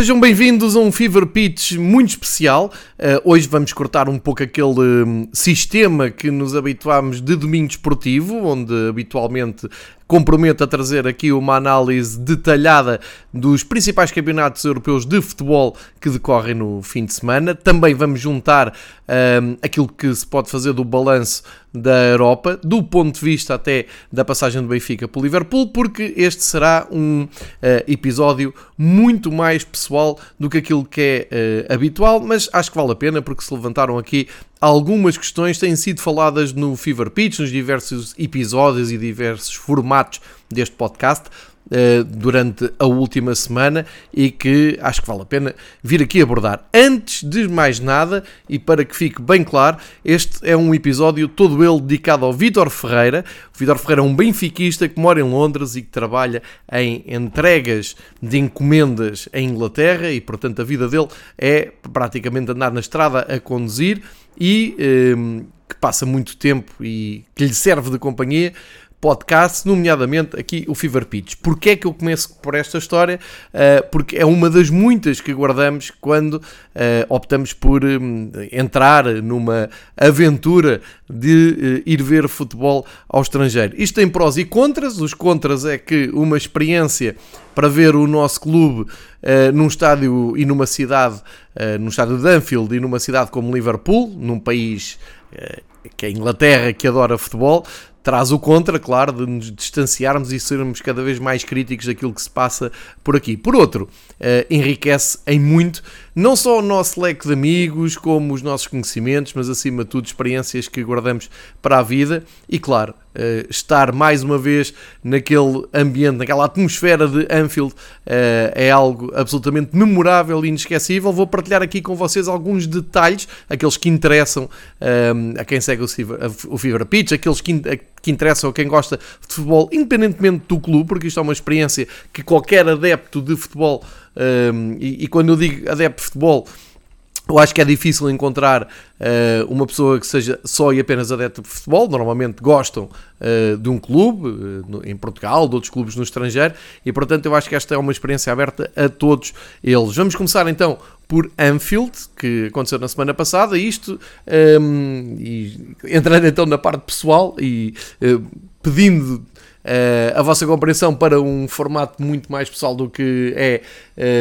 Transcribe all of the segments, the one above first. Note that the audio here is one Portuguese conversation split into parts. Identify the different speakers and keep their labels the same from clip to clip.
Speaker 1: Sejam bem-vindos a um Fever Pitch muito especial. Uh, hoje vamos cortar um pouco aquele um, sistema que nos habituámos de domingo desportivo, onde habitualmente comprometo a trazer aqui uma análise detalhada dos principais campeonatos europeus de futebol que decorrem no fim de semana. Também vamos juntar um, aquilo que se pode fazer do balanço da Europa, do ponto de vista até da passagem do Benfica para o Liverpool, porque este será um uh, episódio muito mais pessoal do que aquilo que é uh, habitual, mas acho que vale a pena porque se levantaram aqui algumas questões têm sido faladas no Fever Pitch, nos diversos episódios e diversos formatos deste podcast uh, durante a última semana e que acho que vale a pena vir aqui abordar. Antes de mais nada, e para que fique bem claro, este é um episódio todo ele dedicado ao Vítor Ferreira. O Vítor Ferreira é um benfiquista que mora em Londres e que trabalha em entregas de encomendas em Inglaterra e, portanto, a vida dele é praticamente andar na estrada a conduzir e um, que passa muito tempo e que lhe serve de companhia podcasts, nomeadamente aqui o Fever Pitch. Porquê é que eu começo por esta história? Uh, porque é uma das muitas que guardamos quando uh, optamos por um, entrar numa aventura de uh, ir ver futebol ao estrangeiro. Isto tem prós e contras. Os contras é que uma experiência para ver o nosso clube num estádio e numa cidade, num estádio de Anfield e numa cidade como Liverpool, num país que é a Inglaterra, que adora futebol, traz o contra, claro, de nos distanciarmos e sermos cada vez mais críticos daquilo que se passa por aqui. Por outro, uh, enriquece em muito não só o nosso leque de amigos, como os nossos conhecimentos, mas acima de tudo experiências que guardamos para a vida e, claro, uh, estar mais uma vez naquele ambiente, naquela atmosfera de Anfield uh, é algo absolutamente memorável e inesquecível. Vou partilhar aqui com vocês alguns detalhes, aqueles que interessam a quem segue o Fever, o Pitch, aqueles que, que interessam a quem gosta de futebol, independentemente do clube, porque isto é uma experiência que qualquer adepto de futebol, e, e, quando eu digo adepto de futebol, eu acho que é difícil encontrar uh, uma pessoa que seja só e apenas adepto de futebol. Normalmente gostam uh, de um clube, uh, em Portugal, de outros clubes no estrangeiro, e portanto eu acho que esta é uma experiência aberta a todos eles. Vamos começar então por Anfield, que aconteceu na semana passada, isto, um, e entrando então na parte pessoal e pedindo Uh, a vossa compreensão para um formato muito mais pessoal do que é,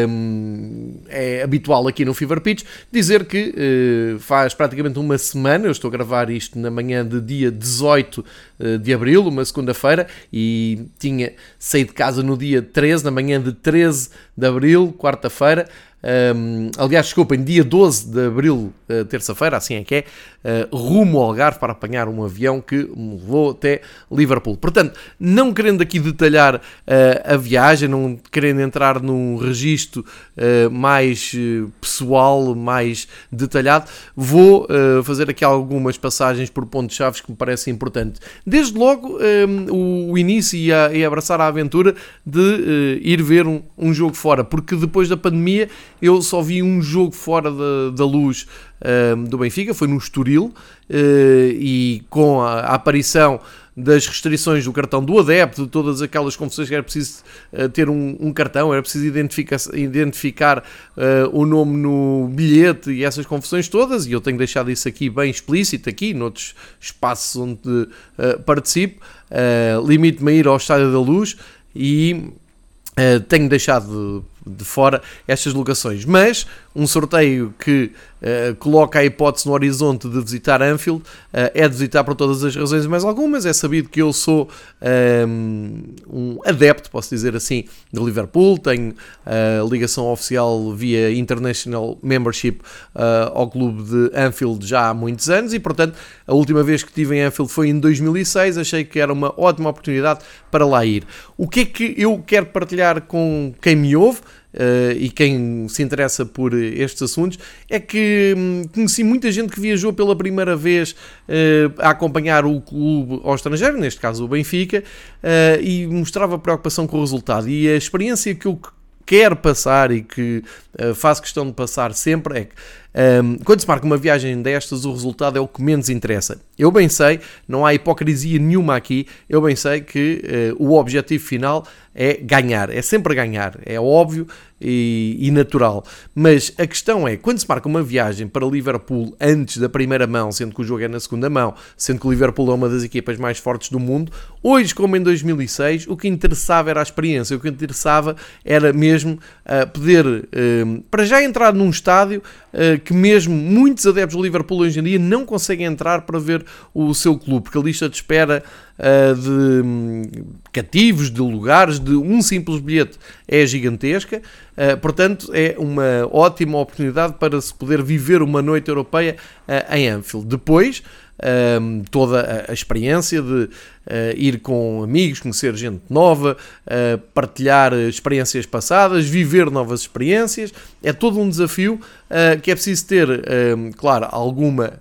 Speaker 1: um, é habitual aqui no Fever Pitch, dizer que uh, faz praticamente uma semana, eu estou a gravar isto na manhã de dia 18 uh, de abril, uma segunda-feira, e tinha saído de casa no dia 13, na manhã de 13 de abril, quarta-feira. Um, aliás, desculpem, dia 12 de abril, terça-feira, assim é que é, uh, rumo ao Algarve para apanhar um avião que me levou até Liverpool. Portanto, não querendo aqui detalhar uh, a viagem, não querendo entrar num registro mais pessoal, mais detalhado, vou fazer aqui algumas passagens por pontos-chave que me parecem importantes. Desde logo, um, o início e, a, e abraçar a aventura de ir ver um, um jogo fora, porque depois da pandemia eu só vi um jogo fora da, da luz uh, do Benfica, foi no Estoril, uh, e com a, a, aparição das restrições do cartão do adepto, de todas aquelas confusões que era preciso uh, ter um, um, cartão, era preciso identificar, identificar o nome no bilhete e essas confusões todas, e eu tenho deixado isso aqui bem explícito, aqui, noutros espaços onde participo, limite-me a ir ao Estádio da Luz e tenho deixado de, de fora estas locações, mas um sorteio que uh, coloca a hipótese no horizonte de visitar Anfield uh, é de visitar por todas as razões e mais algumas. É sabido que eu sou um, ehm, um adepto, posso dizer assim, de Liverpool, tenho uh, ligação oficial via International Membership ao clube de Anfield já há muitos anos e, portanto, a última vez que estive em Anfield foi em 2006. Achei que era uma ótima oportunidade para lá ir. O que é que eu quero partilhar com quem me ouve? Uh, e quem se interessa por estes assuntos, é que hum, conheci muita gente que viajou pela primeira vez uh, a acompanhar o clube ao estrangeiro, neste caso o Benfica, uh, e mostrava preocupação com o resultado. E a experiência que eu quero passar e que faço questão de passar sempre é que Um, quando se marca uma viagem destas, o resultado é o que menos interessa. Eu bem sei, não há hipocrisia nenhuma aqui, eu bem sei que uh, o objetivo final é ganhar, é sempre ganhar, é óbvio e, e, natural. Mas a questão é, quando se marca uma viagem para Liverpool antes da primeira mão, sendo que o jogo é na segunda mão, sendo que o Liverpool é uma das equipas mais fortes do mundo, hoje como em 2006, o que interessava era a experiência, o que interessava era mesmo uh, poder, uh, para já entrar num estádio que mesmo muitos adeptos do Liverpool hoje em dia não conseguem entrar para ver o seu clube, porque a lista de espera uh, de um, cativos, de lugares, de um simples bilhete é gigantesca. Uh, portanto, é uma ótima oportunidade para se poder viver uma noite europeia uh, em Anfield. Depois, um, toda a, a, experiência de uh, ir com amigos, conhecer gente nova, uh, partilhar experiências passadas, viver novas experiências. É todo um desafio uh, que é preciso ter, um, claro, alguma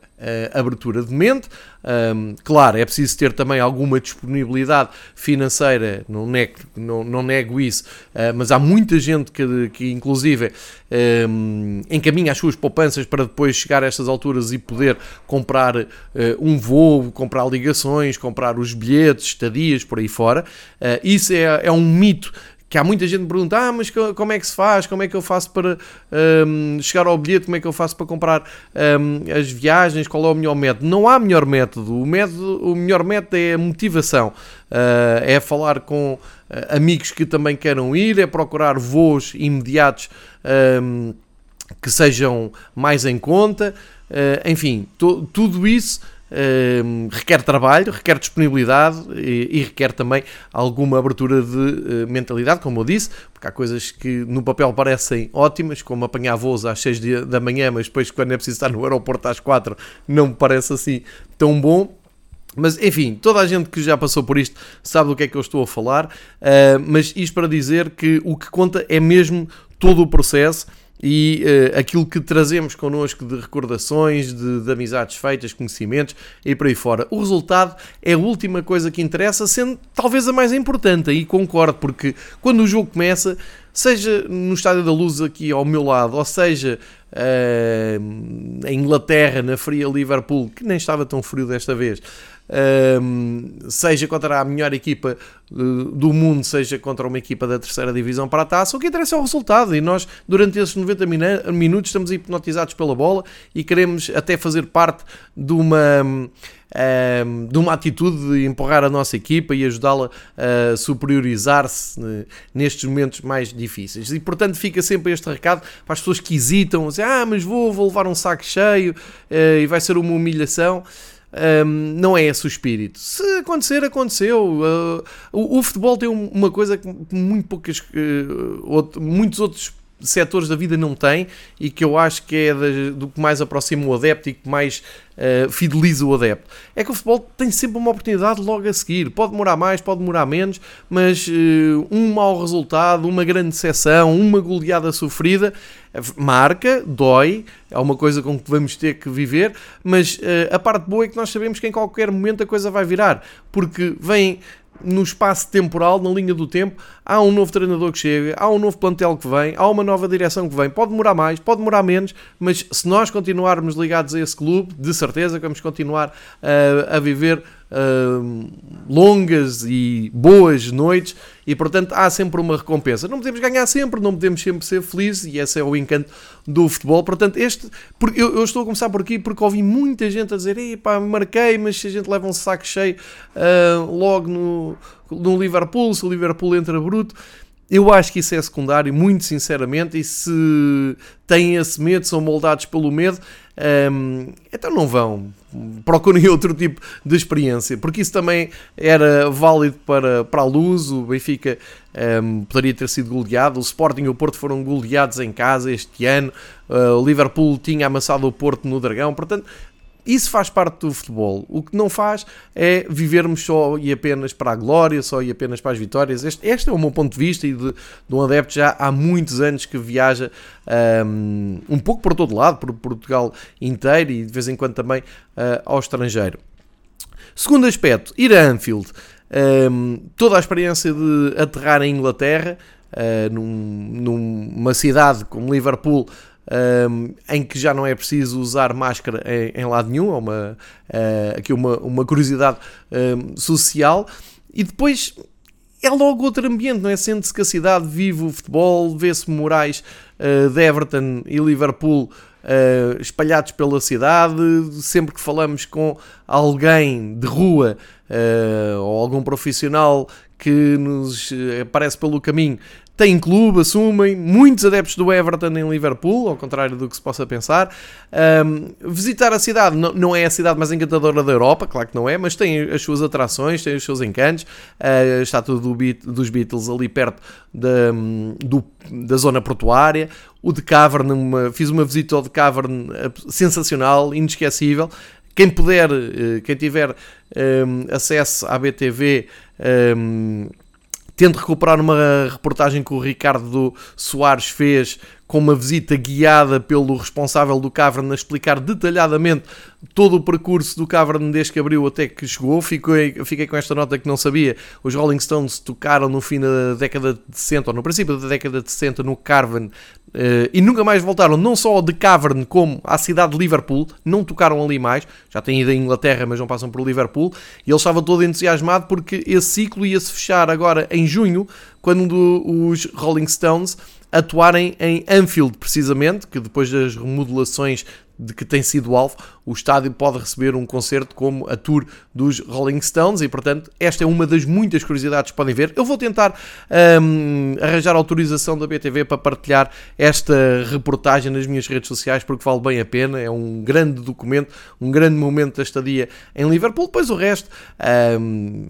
Speaker 1: abertura de mente. Um, claro, é preciso ter também alguma disponibilidade financeira, não nego, não, não nego isso, mas há muita gente que, que inclusive, um, encaminha as suas poupanças para depois chegar a estas alturas e poder comprar uh, um voo, comprar ligações, comprar os bilhetes, estadias, por aí fora. Uh, isso é, é um mito que há muita gente que pergunta, ah, mas como é que se faz, como é que eu faço para um, chegar ao bilhete, como é que eu faço para comprar um, as viagens, qual é o melhor método? Não há melhor método, o, método, o melhor método é a motivação, uh, é falar com uh, amigos que também queiram ir, é procurar voos imediatos um, que sejam mais em conta, uh, enfim, tudo isso Uh, requer trabalho, requer disponibilidade e, e, requer também alguma abertura de uh, mentalidade, como eu disse, porque há coisas que no papel parecem ótimas, como apanhar voos às 6 da manhã, mas depois, quando é preciso estar no aeroporto às 4, não me parece assim tão bom. Mas enfim, toda a gente que já passou por isto sabe do que é que eu estou a falar, uh, mas isto para dizer que o que conta é mesmo todo o processo e uh, aquilo que trazemos connosco de recordações, de, de, amizades feitas, conhecimentos e por aí fora. O resultado é a última coisa que interessa, sendo talvez a mais importante, aí concordo, porque quando o jogo começa, seja no Estádio da Luz aqui ao meu lado, ou seja uh, em Inglaterra, na fria Liverpool, que nem estava tão frio desta vez, um, seja contra a melhor equipa uh, do mundo, seja contra uma equipa da terceira divisão para a taça, o que interessa é o resultado e nós durante esses 90 minutos estamos hipnotizados pela bola e queremos até fazer parte de uma um, de uma atitude de empurrar a nossa equipa e ajudá-la a superiorizar-se né, nestes momentos mais difíceis. E portanto fica sempre este recado para as pessoas que hesitam, dizer, ah, mas vou, vou levar um saco cheio uh, e vai ser uma humilhação. Um, não é esse o espírito. Se acontecer, aconteceu. Uh, o, o, futebol tem uma coisa que muito poucas, uh, outro, muitos outros setores da vida não têm e que eu acho que é do que mais aproxima o adepto e que mais uh, fideliza o adepto. É que o futebol tem sempre uma oportunidade logo a seguir. Pode demorar mais, pode demorar menos, mas uh, um mau resultado, uma grande decepção, uma goleada sofrida marca, dói, é uma coisa com que vamos ter que viver, mas uh, a parte boa é que nós sabemos que em qualquer momento a coisa vai virar, porque vem no espaço temporal, na linha do tempo, há um novo treinador que chega, há um novo plantel que vem, há uma nova direção que vem. Pode demorar mais, pode demorar menos, mas se nós continuarmos ligados a esse clube, de certeza que vamos continuar uh, a viver uh, longas e boas noites e, portanto, há sempre uma recompensa. Não podemos ganhar sempre, não podemos sempre ser felizes e esse é o encanto do futebol. Portanto, este, eu, eu estou a começar por aqui porque ouvi muita gente a dizer: pá, marquei, mas se a gente leva um saco cheio uh, logo no, no Liverpool, se o Liverpool entra bruto. Eu acho que isso é secundário, muito sinceramente, e se têm esse medo, são moldados pelo medo, um, então não vão. Procurem outro tipo de experiência, porque isso também era válido para, para a luz. O Benfica um, poderia ter sido goleado, o Sporting e o Porto foram goleados em casa este ano, uh, o Liverpool tinha amassado o Porto no Dragão, portanto isso faz parte do futebol. O que não faz é vivermos só e apenas para a glória, só e apenas para as vitórias. Este, este é o meu ponto de vista e de, de um adepto já há muitos anos que viaja um, um pouco por todo lado, por Portugal inteiro e de vez em quando também uh, ao estrangeiro. Segundo aspecto, ir a Anfield. Um, toda a experiência de aterrar em Inglaterra, uh, num, numa cidade como Liverpool, um, em que já não é preciso usar máscara em, em lado nenhum, é uma, uh, aqui uma, uma curiosidade um, social. E depois é logo outro ambiente, não é? Sente-se que a cidade vive o futebol, vê-se Moraes uh, de Everton e Liverpool uh, espalhados pela cidade. Sempre que falamos com alguém de rua uh, ou algum profissional que nos aparece pelo caminho, têm clube, assumem, muitos adeptos do Everton em Liverpool, ao contrário do que se possa pensar. Um, visitar a cidade não, não, é a cidade mais encantadora da Europa, claro que não é, mas tem as suas atrações, tem os seus encantos. Uh, a estátua do Beat, dos Beatles ali perto da, do, da zona portuária. O de Cavern, uma, fiz uma visita ao de Cavern sensacional, inesquecível. Quem puder, eh, quem tiver um, acesso à BTV, um, tento recuperar uma reportagem que o Ricardo Soares fez com uma visita guiada pelo responsável do Cavern a explicar detalhadamente todo o percurso do Cavern desde que abriu até que chegou. Fiquei, fiquei com esta nota que não sabia. Os Rolling Stones tocaram no fim da década de 60, ou no princípio da década de 60, no Cavern Uh, e nunca mais voltaram, não só ao The Cavern, como à cidade de Liverpool, não tocaram ali mais, já têm ido à Inglaterra, mas não passam por Liverpool, e ele estava todo entusiasmado porque esse ciclo ia-se fechar agora em junho, quando os Rolling Stones atuarem em Anfield, precisamente, que depois das remodelações de que tem sido alvo, o estádio pode receber um concerto como a tour dos Rolling Stones e, portanto, esta é uma das muitas curiosidades que podem ver. Eu vou tentar um, arranjar autorização da BTV para partilhar esta reportagem nas minhas redes sociais porque vale bem a pena. É um grande documento, um grande momento da estadia em Liverpool. Depois o resto, um,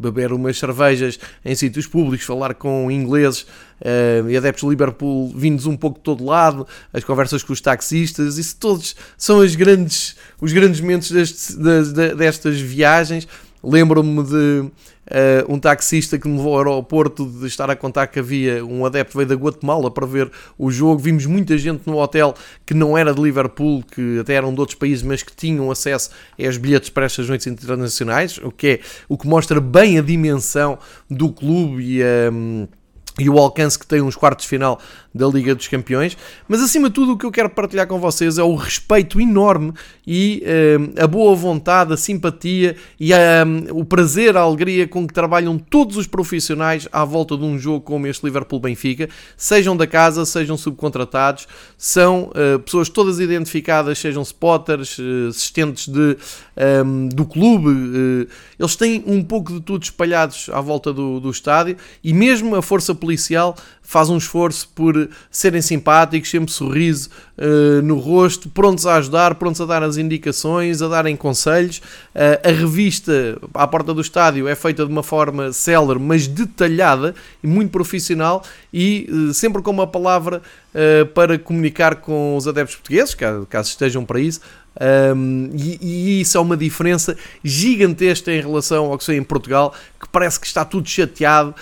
Speaker 1: beber umas cervejas em sítios públicos, falar com ingleses uh, e adeptos de Liverpool vindos um pouco de todo lado, as conversas com os taxistas, isso todos são as grandes, os grandes momentos deste, de, destas viagens. Lembro-me de uh, um taxista que me levou ao aeroporto de estar a contar que havia um adepto veio da Guatemala para ver o jogo. Vimos muita gente no hotel que não era de Liverpool, que até eram de outros países, mas que tinham acesso aos bilhetes para estas noites internacionais, o que é o que mostra bem a dimensão do clube e. Um, e o alcance que tem uns quartos de final da Liga dos Campeões. Mas acima de tudo, o que eu quero partilhar com vocês é o respeito enorme e uh, a boa vontade, a simpatia e uh, o prazer, a alegria com que trabalham todos os profissionais à volta de um jogo como este Liverpool-Benfica, sejam da casa, sejam subcontratados, são uh, pessoas todas identificadas, sejam spotters, assistentes de, um, do clube, eles têm um pouco de tudo espalhados à volta do, do estádio e mesmo a força policial faz um esforço por serem simpáticos, sempre sorriso uh, no rosto, prontos a ajudar, prontos a dar as indicações, a darem conselhos. Uh, a revista à porta do estádio é feita de uma forma célere, mas detalhada e muito profissional e uh, sempre com uma palavra para comunicar com os adeptos portugueses, caso, caso estejam para isso, um, e, e, isso é uma diferença gigantesca em relação ao que sei em Portugal, que parece que está tudo chateado.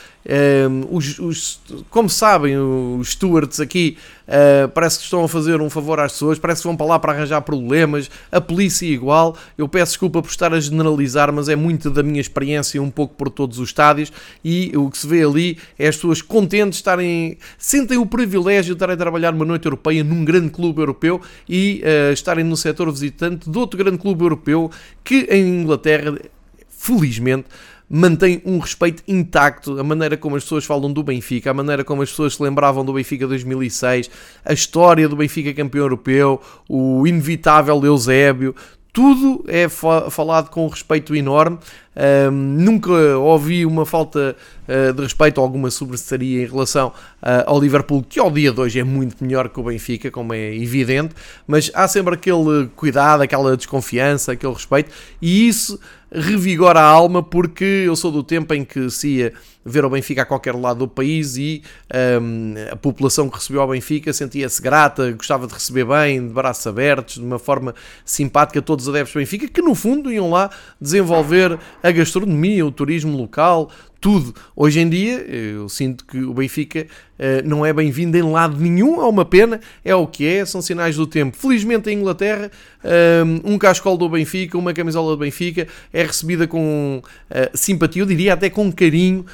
Speaker 1: Um, os, os, como sabem, os stewards aqui uh, parece que estão a fazer um favor às pessoas, parece que vão para lá para arranjar problemas. A polícia é igual. Eu peço desculpa por estar a generalizar, mas é muito da minha experiência, um pouco por todos os estádios. E o que se vê ali é as pessoas contentes estarem, sentem o privilégio de estarem a trabalhar numa noite europeia num grande clube europeu e uh, estarem no setor visitante de outro grande clube europeu que em Inglaterra, felizmente, mantém um respeito intacto, a maneira como as pessoas falam do Benfica, a maneira como as pessoas se lembravam do Benfica 2006, a história do Benfica campeão europeu, o inevitável Eusébio, tudo é falado com respeito enorme. Um, nunca ouvi uma falta uh, de respeito ou alguma sobressaria em relação uh, ao Liverpool, que ao dia de hoje é muito melhor que o Benfica, como é evidente, mas há sempre aquele cuidado, aquela desconfiança, aquele respeito, e isso revigora a alma porque eu sou do tempo em que se ia ver o Benfica a qualquer lado do país e um, a população que recebeu o Benfica sentia-se grata, gostava de receber bem, de braços abertos, de uma forma simpática todos os adeptos do Benfica, que no fundo iam lá desenvolver a gastronomia, o turismo local, tudo. Hoje em dia, eu sinto que o Benfica uh, não é bem-vindo em lado nenhum, é uma pena, é o que é, são sinais do tempo. Felizmente, em Inglaterra, um, um cascol do Benfica, uma camisola do Benfica é recebida com uh, simpatia, eu diria até com carinho,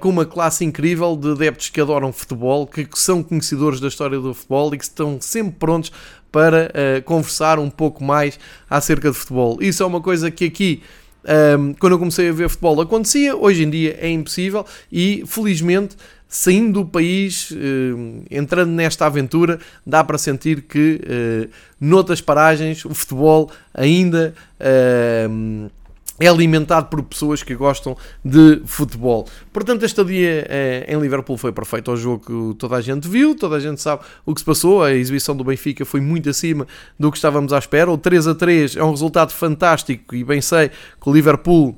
Speaker 1: com uma classe incrível de adeptos que adoram futebol, que, são conhecedores da história do futebol e que estão sempre prontos para conversar um pouco mais acerca de futebol. Isso é uma coisa que aqui um, quando eu comecei a ver futebol acontecia, hoje em dia é impossível e felizmente saindo do país, uh, entrando nesta aventura, dá para sentir que uh, noutras paragens o futebol ainda uh, é alimentado por pessoas que gostam de futebol. Portanto, este dia eh, em Liverpool foi perfeito ao jogo que toda a gente viu, toda a gente sabe o que se passou. A exibição do Benfica foi muito acima do que estávamos à espera. O 3 a 3 é um resultado fantástico e bem sei que o Liverpool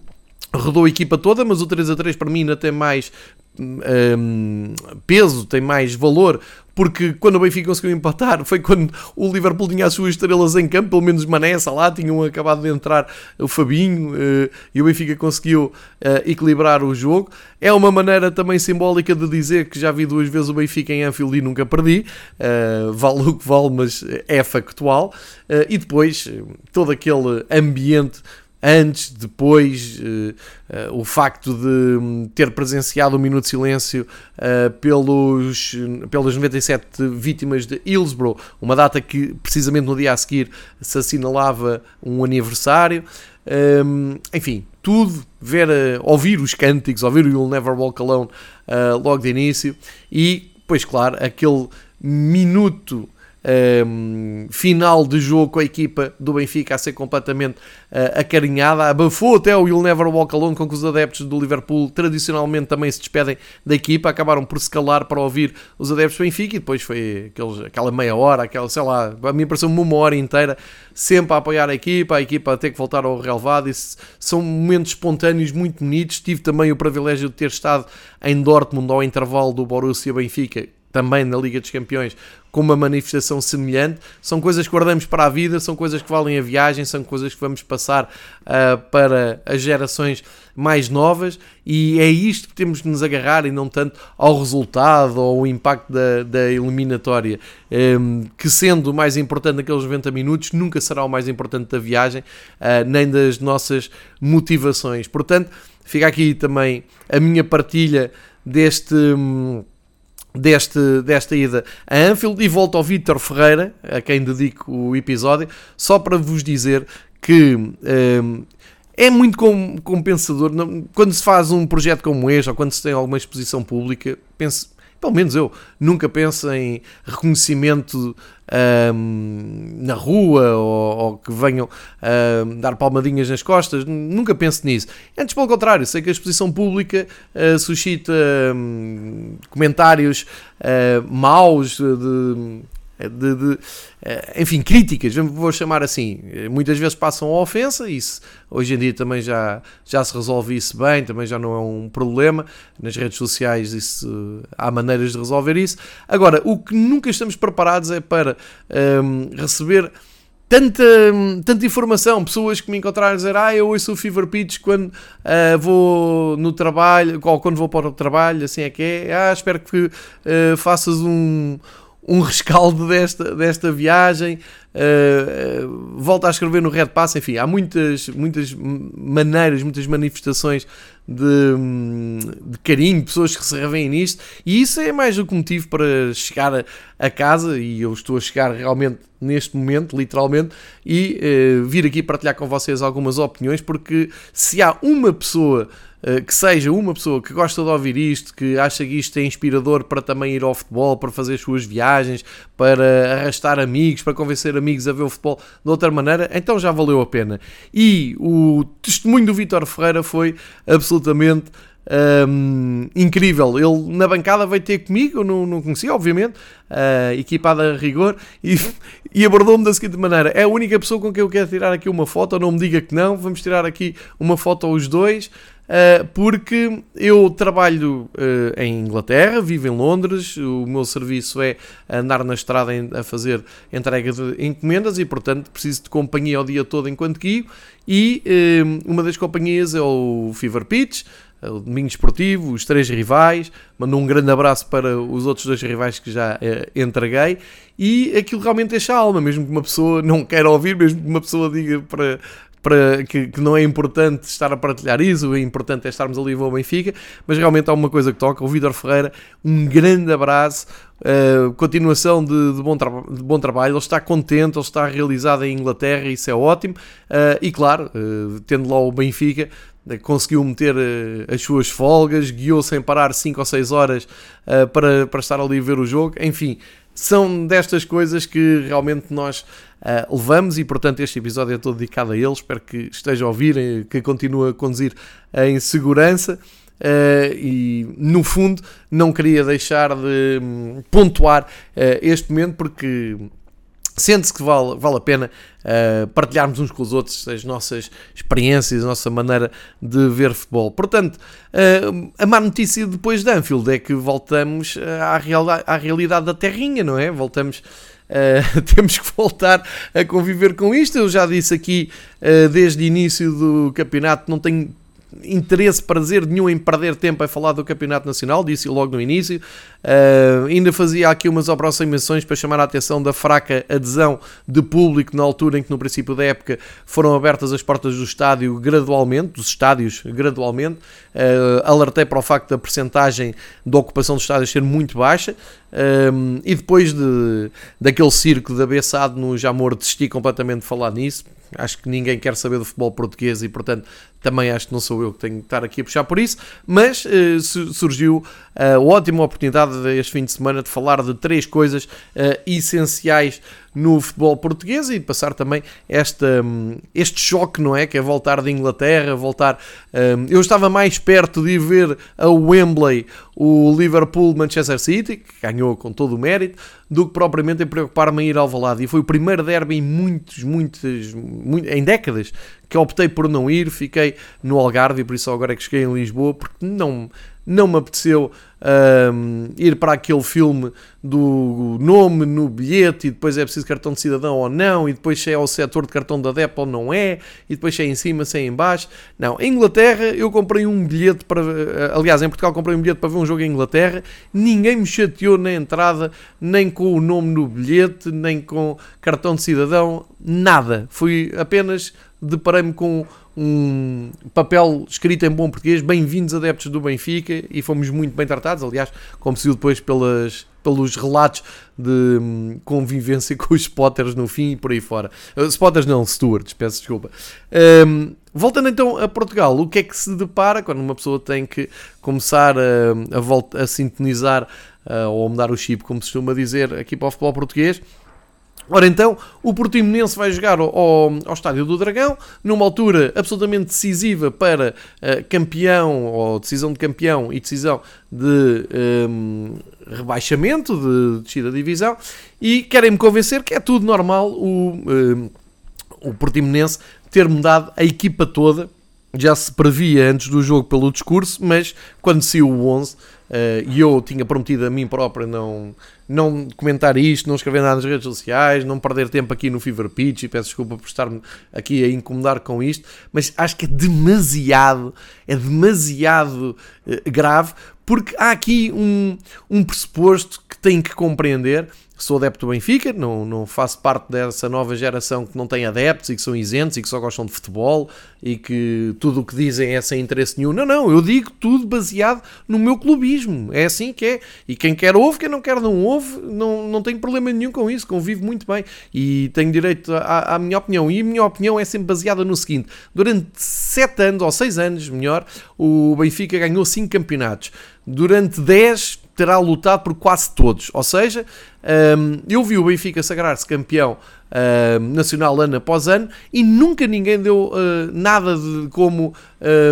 Speaker 1: rodou a equipa toda, mas o 3 a 3 para mim ainda tem mais um, peso, tem mais valor, porque quando o Benfica conseguiu empatar foi quando o Liverpool tinha as suas estrelas em campo, pelo menos Manessa lá, tinham acabado de entrar o Fabinho uh, e o Benfica conseguiu uh, equilibrar o jogo. É uma maneira também simbólica de dizer que já vi duas vezes o Benfica em Anfield e nunca perdi, uh, vale o que vale, mas é factual. e depois todo aquele ambiente antes, depois, uh, uh, o facto de hum, ter presenciado um minuto de silêncio uh, pelos, pelas 97 vítimas de Hillsborough, uma data que precisamente no dia a seguir se assinalava um aniversário. Um, enfim, tudo, ver, ouvir os cânticos, ouvir o You'll Never Walk Alone logo de início e, pois claro, aquele minuto um, final de jogo com a equipa do Benfica a ser completamente uh, acarinhada, abafou até o You'll Never Walk Alone com que os adeptos do Liverpool tradicionalmente também se despedem da equipa, acabaram por se calar para ouvir os adeptos do Benfica e depois foi aqueles, aquela meia hora, aquela, sei lá, a mim pareceu-me uma hora inteira sempre a apoiar a equipa, a equipa a ter que voltar ao relevado, isso são momentos espontâneos muito bonitos, tive também o privilégio de ter estado em Dortmund ao intervalo do Borussia Benfica, também na Liga dos Campeões, com uma manifestação semelhante. São coisas que guardamos para a vida, são coisas que valem a viagem, são coisas que vamos passar uh, para as gerações mais novas e é isto que temos de nos agarrar e não tanto ao resultado ou ao impacto da, da eliminatória, um, que sendo o mais importante naqueles 90 minutos, nunca será o mais importante da viagem, uh, nem das nossas motivações. Portanto, fica aqui também a minha partilha deste. Um, deste, desta ida a Anfield e volto ao Vítor Ferreira, a quem dedico o episódio, só para vos dizer que um, é muito compensador quando se faz um projeto como este ou quando se tem alguma exposição pública. Penso, pelo menos eu, nunca penso em reconhecimento um, na rua ou, ou que venham um, dar palmadinhas nas costas, nunca penso nisso. Antes, pelo contrário, sei que a exposição pública uh, suscita um, comentários uh, maus de de, de, eh, enfim, críticas, vou chamar assim. Muitas vezes passam a ofensa, isso hoje em dia também já, já se resolve isso bem, também já não é um problema. Nas redes sociais isso, há maneiras de resolver isso. Agora, o que nunca estamos preparados é para um, ehm, receber tanta, tanta informação, pessoas que me encontraram a dizer ah, eu ouço o Fever Pitch quando uh, vou no trabalho, ou quando vou para o trabalho, assim é que é, ah, espero que uh, faças um, um rescaldo desta, desta viagem, uh, volta a escrever no Red Pass, enfim, há muitas, muitas maneiras, muitas manifestações de, de carinho, pessoas que se revêem nisto, e isso é mais do que motivo para chegar a, a casa, e eu estou a chegar realmente neste momento, literalmente, e uh, vir aqui partilhar com vocês algumas opiniões, porque se há uma pessoa eh, que seja uma pessoa que gosta de ouvir isto, que acha que isto é inspirador para também ir ao futebol, para fazer as suas viagens, para arrastar amigos, para convencer amigos a ver o futebol de outra maneira, então já valeu a pena. E o testemunho do Vítor Ferreira foi absolutamente um, incrível. Ele na bancada veio ter comigo, eu não, não conhecia, obviamente, uh, equipada a rigor, e, e abordou-me da seguinte maneira: é a única pessoa com quem eu quero tirar aqui uma foto, não me diga que não, vamos tirar aqui uma foto os dois. Uh, porque eu trabalho uh, em Inglaterra, vivo em Londres, o meu serviço é andar na estrada a fazer entrega de encomendas e, portanto, preciso de companhia o dia todo enquanto guio. E uma das companhias é o Fever Pitch, o Domingo Esportivo, os três rivais. Mando um grande abraço para os outros dois rivais que já entreguei. E aquilo realmente deixa a alma, mesmo que uma pessoa não queira ouvir, mesmo que uma pessoa diga para para que, que, não é importante estar a partilhar isso, é importante é estarmos ali ao Benfica, mas realmente há uma coisa que toca. O Vitor Ferreira, um grande abraço, uh, continuação de, de, bom de, bom trabalho. Ele está contente, ele está realizado em Inglaterra, isso é ótimo. Uh, e claro, uh, tendo lá o Benfica, conseguiu meter as suas folgas, guiou sem parar 5 ou 6 horas para, para estar ali a ver o jogo. Enfim, são destas coisas que realmente nós uh, levamos e, portanto, este episódio é todo dedicado a eles. Espero que esteja a ouvir, eh, que continue a conduzir em segurança. Uh, e no fundo não queria deixar de um, pontuar uh, este momento porque sente-se que vale, vale a pena uh, partilharmos uns com os outros as nossas experiências, a nossa maneira de ver futebol. Portanto, uh, a má notícia depois de Anfield é que voltamos à, à realidade da terrinha, não é? Voltamos. Uh, temos que voltar a conviver com isto. Eu já disse aqui desde o início do campeonato, não tenho interesse, prazer nenhum em perder tempo a falar do Campeonato Nacional, disse logo no início. Uh, ainda fazia aqui umas aproximações para chamar a atenção da fraca adesão de público na altura em que, no princípio da época, foram abertas as portas do estádio gradualmente, dos estádios gradualmente. Uh, alertei para o facto da percentagem de ocupação dos estádios ser muito baixa. Um, ah, e depois de, daquele circo da Bessade no Jamor, desisti completamente de falar nisso Acho que ninguém quer saber do futebol português e, portanto, também acho que não sou eu que tenho que estar aqui a puxar por isso. Mas uh, surgiu a ótima oportunidade este fim de semana de falar de três coisas uh, essenciais no futebol português e passar também esta, um, este choque, não é? Que é voltar de Inglaterra, voltar. Um, eu estava mais perto de ver a Wembley o Liverpool-Manchester City, que ganhou com todo o mérito, do que propriamente em preocupar-me em ir ao Valado. E foi o primeiro derby em muitos, muitos, muitos, em décadas que optei por não ir, fiquei no Algarve e por isso agora é que cheguei em Lisboa, porque não, não me apeteceu um, ir para aquele filme do nome no bilhete e depois é preciso cartão de cidadão ou não, e depois se é o setor de cartão da DEP ou não é, e depois se é em cima, se é em baixo. Não, em Inglaterra eu comprei um bilhete para. Eh, aliás, em Portugal comprei um bilhete para ver um jogo em Inglaterra, ninguém me chateou na entrada, nem com o nome no bilhete, nem com cartão de cidadão, nada. Fui apenas deparei-me com um papel escrito em bom português, bem-vindos adeptos do Benfica, e fomos muito bem tratados, aliás, como se viu depois pelas, pelos relatos de hum, convivência com os spotters no fim e por aí fora. Uh, spotters não, stewards, peço desculpa. Um, voltando então a Portugal, o que é que se depara quando uma pessoa tem que começar a, a, volta, a sintonizar uh, ou a mudar o chip, como se costuma dizer aqui para o futebol português? Ora então, o Portimonense vai jogar ao, ao, Estádio do Dragão, numa altura absolutamente decisiva para uh, campeão, ou decisão de campeão e decisão de um, rebaixamento, de descida de divisão, e querem-me convencer que é tudo normal o, um, o Portimonense ter mudado a equipa toda, já se previa antes do jogo pelo discurso, mas quando saiu o 11 Uh, e eu tinha prometido a mim próprio não, não comentar isto, não escrever nada nas redes sociais, não perder tempo aqui no Fever Pitch e peço desculpa por estar-me aqui a incomodar com isto, mas acho que é demasiado, é demasiado uh, grave porque há aqui um, um pressuposto tem que compreender sou adepto do Benfica, não, não faço parte dessa nova geração que não tem adeptos e que são isentos e que só gostam de futebol e que tudo o que dizem é sem interesse nenhum. Não, não, eu digo tudo baseado no meu clubismo. É assim que é. E quem quer ouve, quem não quer não ouve, não, não tenho problema nenhum com isso, convivo muito bem e tenho direito à, à minha opinião. E a minha opinião é sempre baseada no seguinte: durante 7 anos, ou 6 anos, melhor, o Benfica ganhou 5 campeonatos. Durante 10 terá lutado por quase todos. Ou seja, um, eu vi o Benfica sagrar-se campeão um, nacional ano após ano e nunca ninguém deu uh, nada de como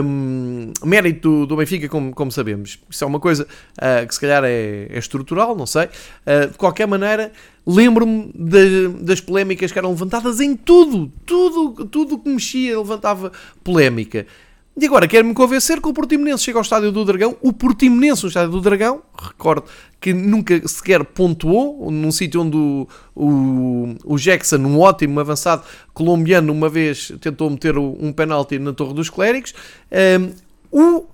Speaker 1: um, mérito do, Benfica, como, como sabemos. Isso é uma coisa uh, que se calhar é, é estrutural, não sei. Uh, de qualquer maneira, lembro-me das polémicas que eram levantadas em tudo, tudo, tudo que mexia levantava polémica. E agora quer-me convencer que o Portimonense chega ao Estádio do Dragão. O Portimonense no Estádio do Dragão, recordo que nunca sequer pontuou, num sítio onde o, o, o Jackson, um ótimo avançado colombiano, uma vez tentou meter um penalti na Torre dos Clérigos. Um, o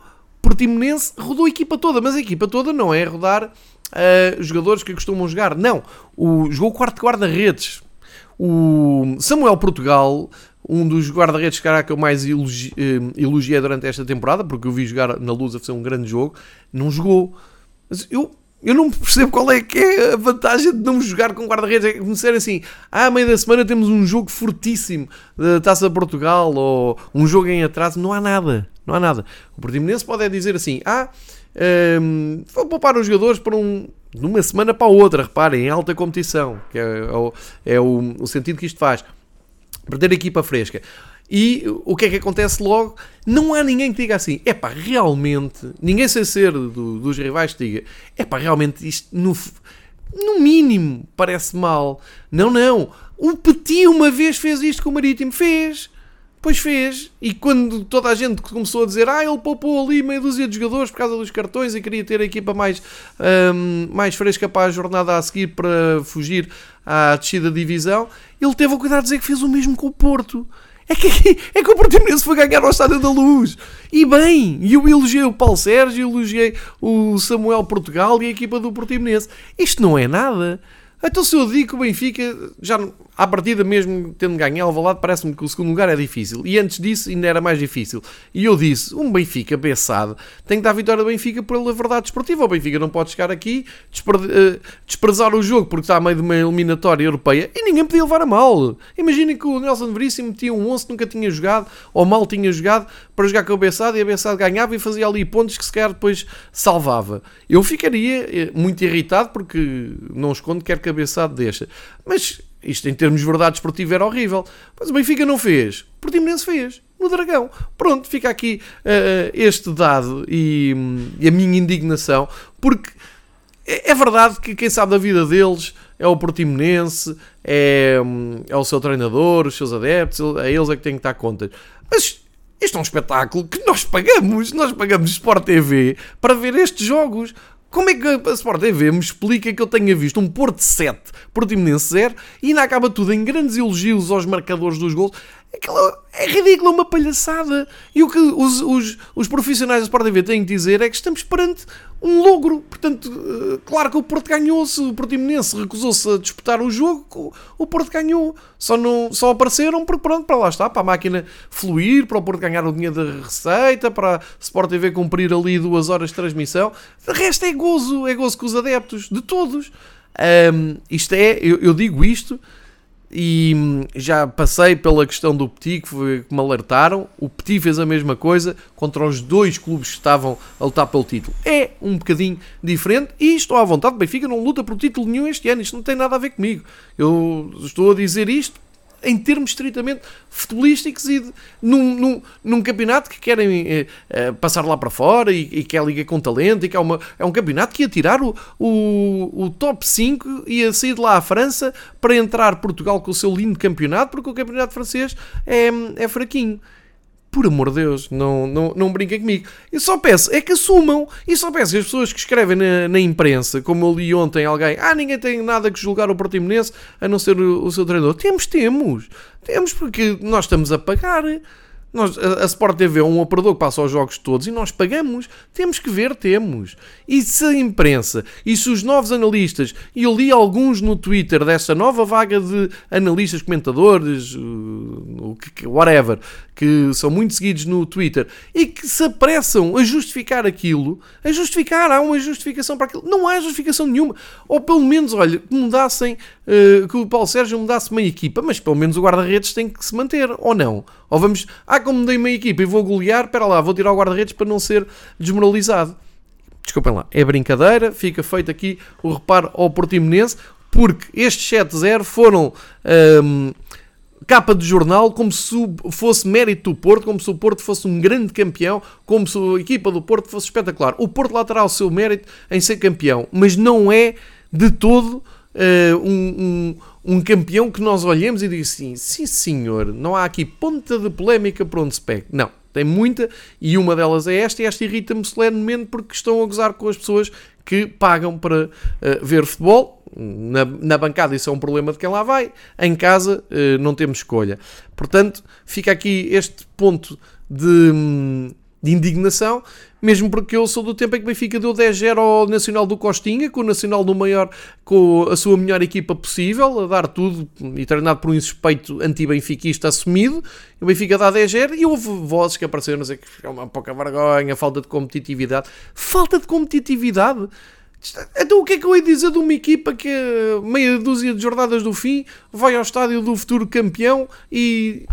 Speaker 1: Portimonense rodou a equipa toda, mas a equipa toda não é rodar uh, jogadores que costumam jogar, não. O, jogou quarto guarda-redes. O Samuel Portugal um dos guarda-redes que eu mais elogi, eh, elogiei durante esta temporada, porque eu vi jogar na luz a fazer um grande jogo, não jogou. Mas eu, eu não percebo qual é que é a vantagem de não jogar com guarda-redes. É disserem assim, ah, à meia da semana temos um jogo fortíssimo da Taça de Portugal, ou um jogo em atraso, não há nada. Não há nada. O Portimonense pode é dizer assim, ah, um, vou poupar os jogadores para um, de uma semana para a outra, reparem, em alta competição, que é, é, o, é o, o sentido que isto faz para ter a equipa fresca. E o que é que acontece logo? Não há ninguém que diga assim, é pá, realmente, ninguém sem ser do, dos rivais que diga, é pá, realmente isto no, no mínimo parece mal. Não, não. O Petit uma vez fez isto com o Marítimo, fez. Pois fez. E quando toda a gente começou a dizer ah, ele poupou ali meia dúzia de jogadores por causa dos cartões e queria ter a equipa mais, um, mais fresca para a jornada a seguir para fugir à descida de divisão, ele teve o cuidado de dizer que fez o mesmo com o Porto. É que, é que o Portimonense foi ganhar ao Estádio da Luz. E bem, e eu elogiei o Paulo Sérgio, elogiei o Samuel Portugal e a equipa do Portimonense. Isto não é nada. Então se eu digo que o Benfica, já à partida mesmo tendo ganho Alvalade, parece-me que o segundo lugar é difícil. E antes disso ainda era mais difícil. E eu disse, um Benfica beçado tem que dar a vitória do Benfica pela verdade esportiva. O Benfica não pode chegar aqui, eh, desprezar o jogo porque está a meio de uma eliminatória europeia e ninguém podia levar a mal. Imaginem que o Nelson Veríssimo tinha um 11 que nunca tinha jogado, ou mal tinha jogado, para jogar com o Bessado e a Bessado ganhava e fazia ali pontos que sequer depois salvava. Eu ficaria eh, muito irritado porque não escondo quer que a Bessado deixa. Mas isto em termos de verdade esportiva era horrível. Mas o Benfica não fez. O Portimonense fez. No Dragão. Pronto, fica aqui uh, este dado e, e, a minha indignação, porque é, é, verdade que quem sabe da vida deles é o Portimonense, é, é o seu treinador, os seus adeptos, é eles é que têm que dar contas. Mas isto é um espetáculo que nós pagamos, nós pagamos Sport TV para ver estes jogos. Como é que a Sport TV me explica que eu tenha visto um Porto 7, Portimonense 0 e ainda acaba tudo em grandes elogios aos marcadores dos gols? Aquilo é ridículo, uma palhaçada. E o que os, os, os profissionais da Sport TV têm que dizer é que estamos perante um logro. Portanto, eh, claro que o Porto ganhou-se, o Portimonense recusou-se a disputar o jogo, o Porto ganhou. Só, não, só apareceram porque pronto, para lá está, para a máquina fluir, para o Porto ganhar o dinheiro da receita, para a Sport TV cumprir ali duas horas de transmissão. De resto é gozo, é gozo com os adeptos, de todos. Um, isto é, eu, eu digo isto e hum, já passei pela questão do Petit, que, foi, que me alertaram. O Petit fez a mesma coisa contra os dois clubes que estavam a lutar pelo título. É um bocadinho diferente e estou à vontade. Benfica não luta por título nenhum este ano. Isto não tem nada a ver comigo. Eu estou a dizer isto em termos estritamente futebolísticos e de, num, num, num, campeonato que querem eh, eh, passar lá para fora e, e, que é a Liga com talento e que é, uma, é um campeonato que ia tirar o, o, o top 5 e ia sair de lá à França para entrar Portugal com o seu lindo campeonato porque o campeonato francês é, é fraquinho por amor de Deus, não, não, não brinquem comigo. Eu só peço, é que assumam. E só peço que as pessoas que escrevem na, na, imprensa, como eu li ontem alguém, ah, ninguém tem nada que julgar o Portimonense a não ser o, o seu treinador. Temos, temos. Temos porque nós estamos a pagar. Nós, a, a Sport TV é um operador que passa os jogos todos e nós pagamos. Temos que ver, temos. E se a imprensa e se os novos analistas, e eu li alguns no Twitter dessa nova vaga de analistas, comentadores, uh, whatever, que são muito seguidos no Twitter e que se apressam a justificar aquilo, a justificar, há uma justificação para aquilo. Não há justificação nenhuma. Ou pelo menos, olha, que mudassem, uh, que o Paulo Sérgio mudasse uma equipa, mas pelo menos o guarda-redes tem que se manter, ou não? Ou vamos, ah, como mudei uma equipa e vou golear, espera lá, vou tirar o guarda-redes para não ser desmoralizado. Desculpem lá, é brincadeira, fica feito aqui o reparo ao Portimonense, porque estes 7-0 foram um, capa de jornal como se fosse mérito do Porto, como se o Porto fosse um grande campeão, como se a equipa do Porto fosse espetacular. O Porto lá terá o seu mérito em ser campeão, mas não é de todo uh, um, um, um, campeão que nós olhemos e digamos assim: sim senhor, não há aqui ponta de polémica para onde se pega. Não, tem muita, e uma delas é esta, e esta irrita-me solenemente porque estão a gozar com as pessoas que pagam para uh, ver futebol. Na, na, bancada isso é um problema de quem lá vai, em casa uh, não temos escolha. Portanto, fica aqui este ponto de, de indignação, mesmo porque eu sou do tempo em que o Benfica deu 10-0 ao Nacional do Costinha, com o Nacional no maior, com a sua melhor equipa possível, a dar tudo, e treinado por um suspeito anti-benfiquista assumido, o Benfica dá 10-0 e houve vozes que apareceram, não sei que é uma pouca vergonha, falta de competitividade. Falta de competitividade? Então o que é que eu ia dizer de uma equipa que meia dúzia de jornadas do fim vai ao estádio do futuro campeão e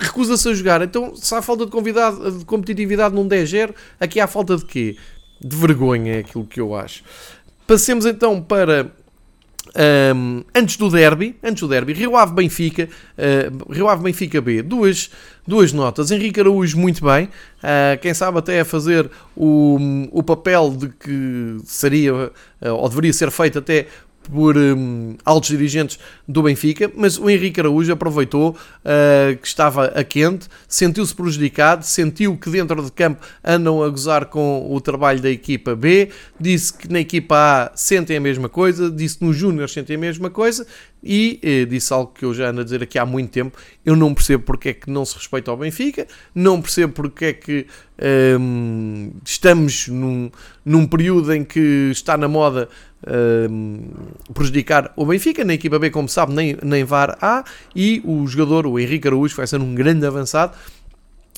Speaker 1: recusa-se a jogar. Então, se há falta de, convidado, de competitividade num 10-0, aqui há falta de quê? De vergonha, é aquilo que eu acho. Passemos então para um, antes do derby, antes do derby, Rio Ave Benfica, uh, Rio Ave Benfica B, duas, duas notas. Henrique Araújo muito bem, uh, quem sabe até a fazer o, o papel de que seria uh, ou deveria ser feito até por um, altos dirigentes do Benfica, mas o Henrique Araújo aproveitou uh, que estava a quente, sentiu-se prejudicado, sentiu que dentro de campo andam a gozar com o trabalho da equipa B, disse que na equipa A sentem a mesma coisa, disse que nos Júniors sentem a mesma coisa e eh, disse algo que eu já ando a dizer aqui há muito tempo, eu não percebo porque é que não se respeita ao Benfica, não percebo porque é que um, estamos num, num período em que está na moda prejudicar o Benfica, na equipa B, como sabe, nem, nem VAR há, e o jogador, o Henrique Araújo, vai ser um grande avançado,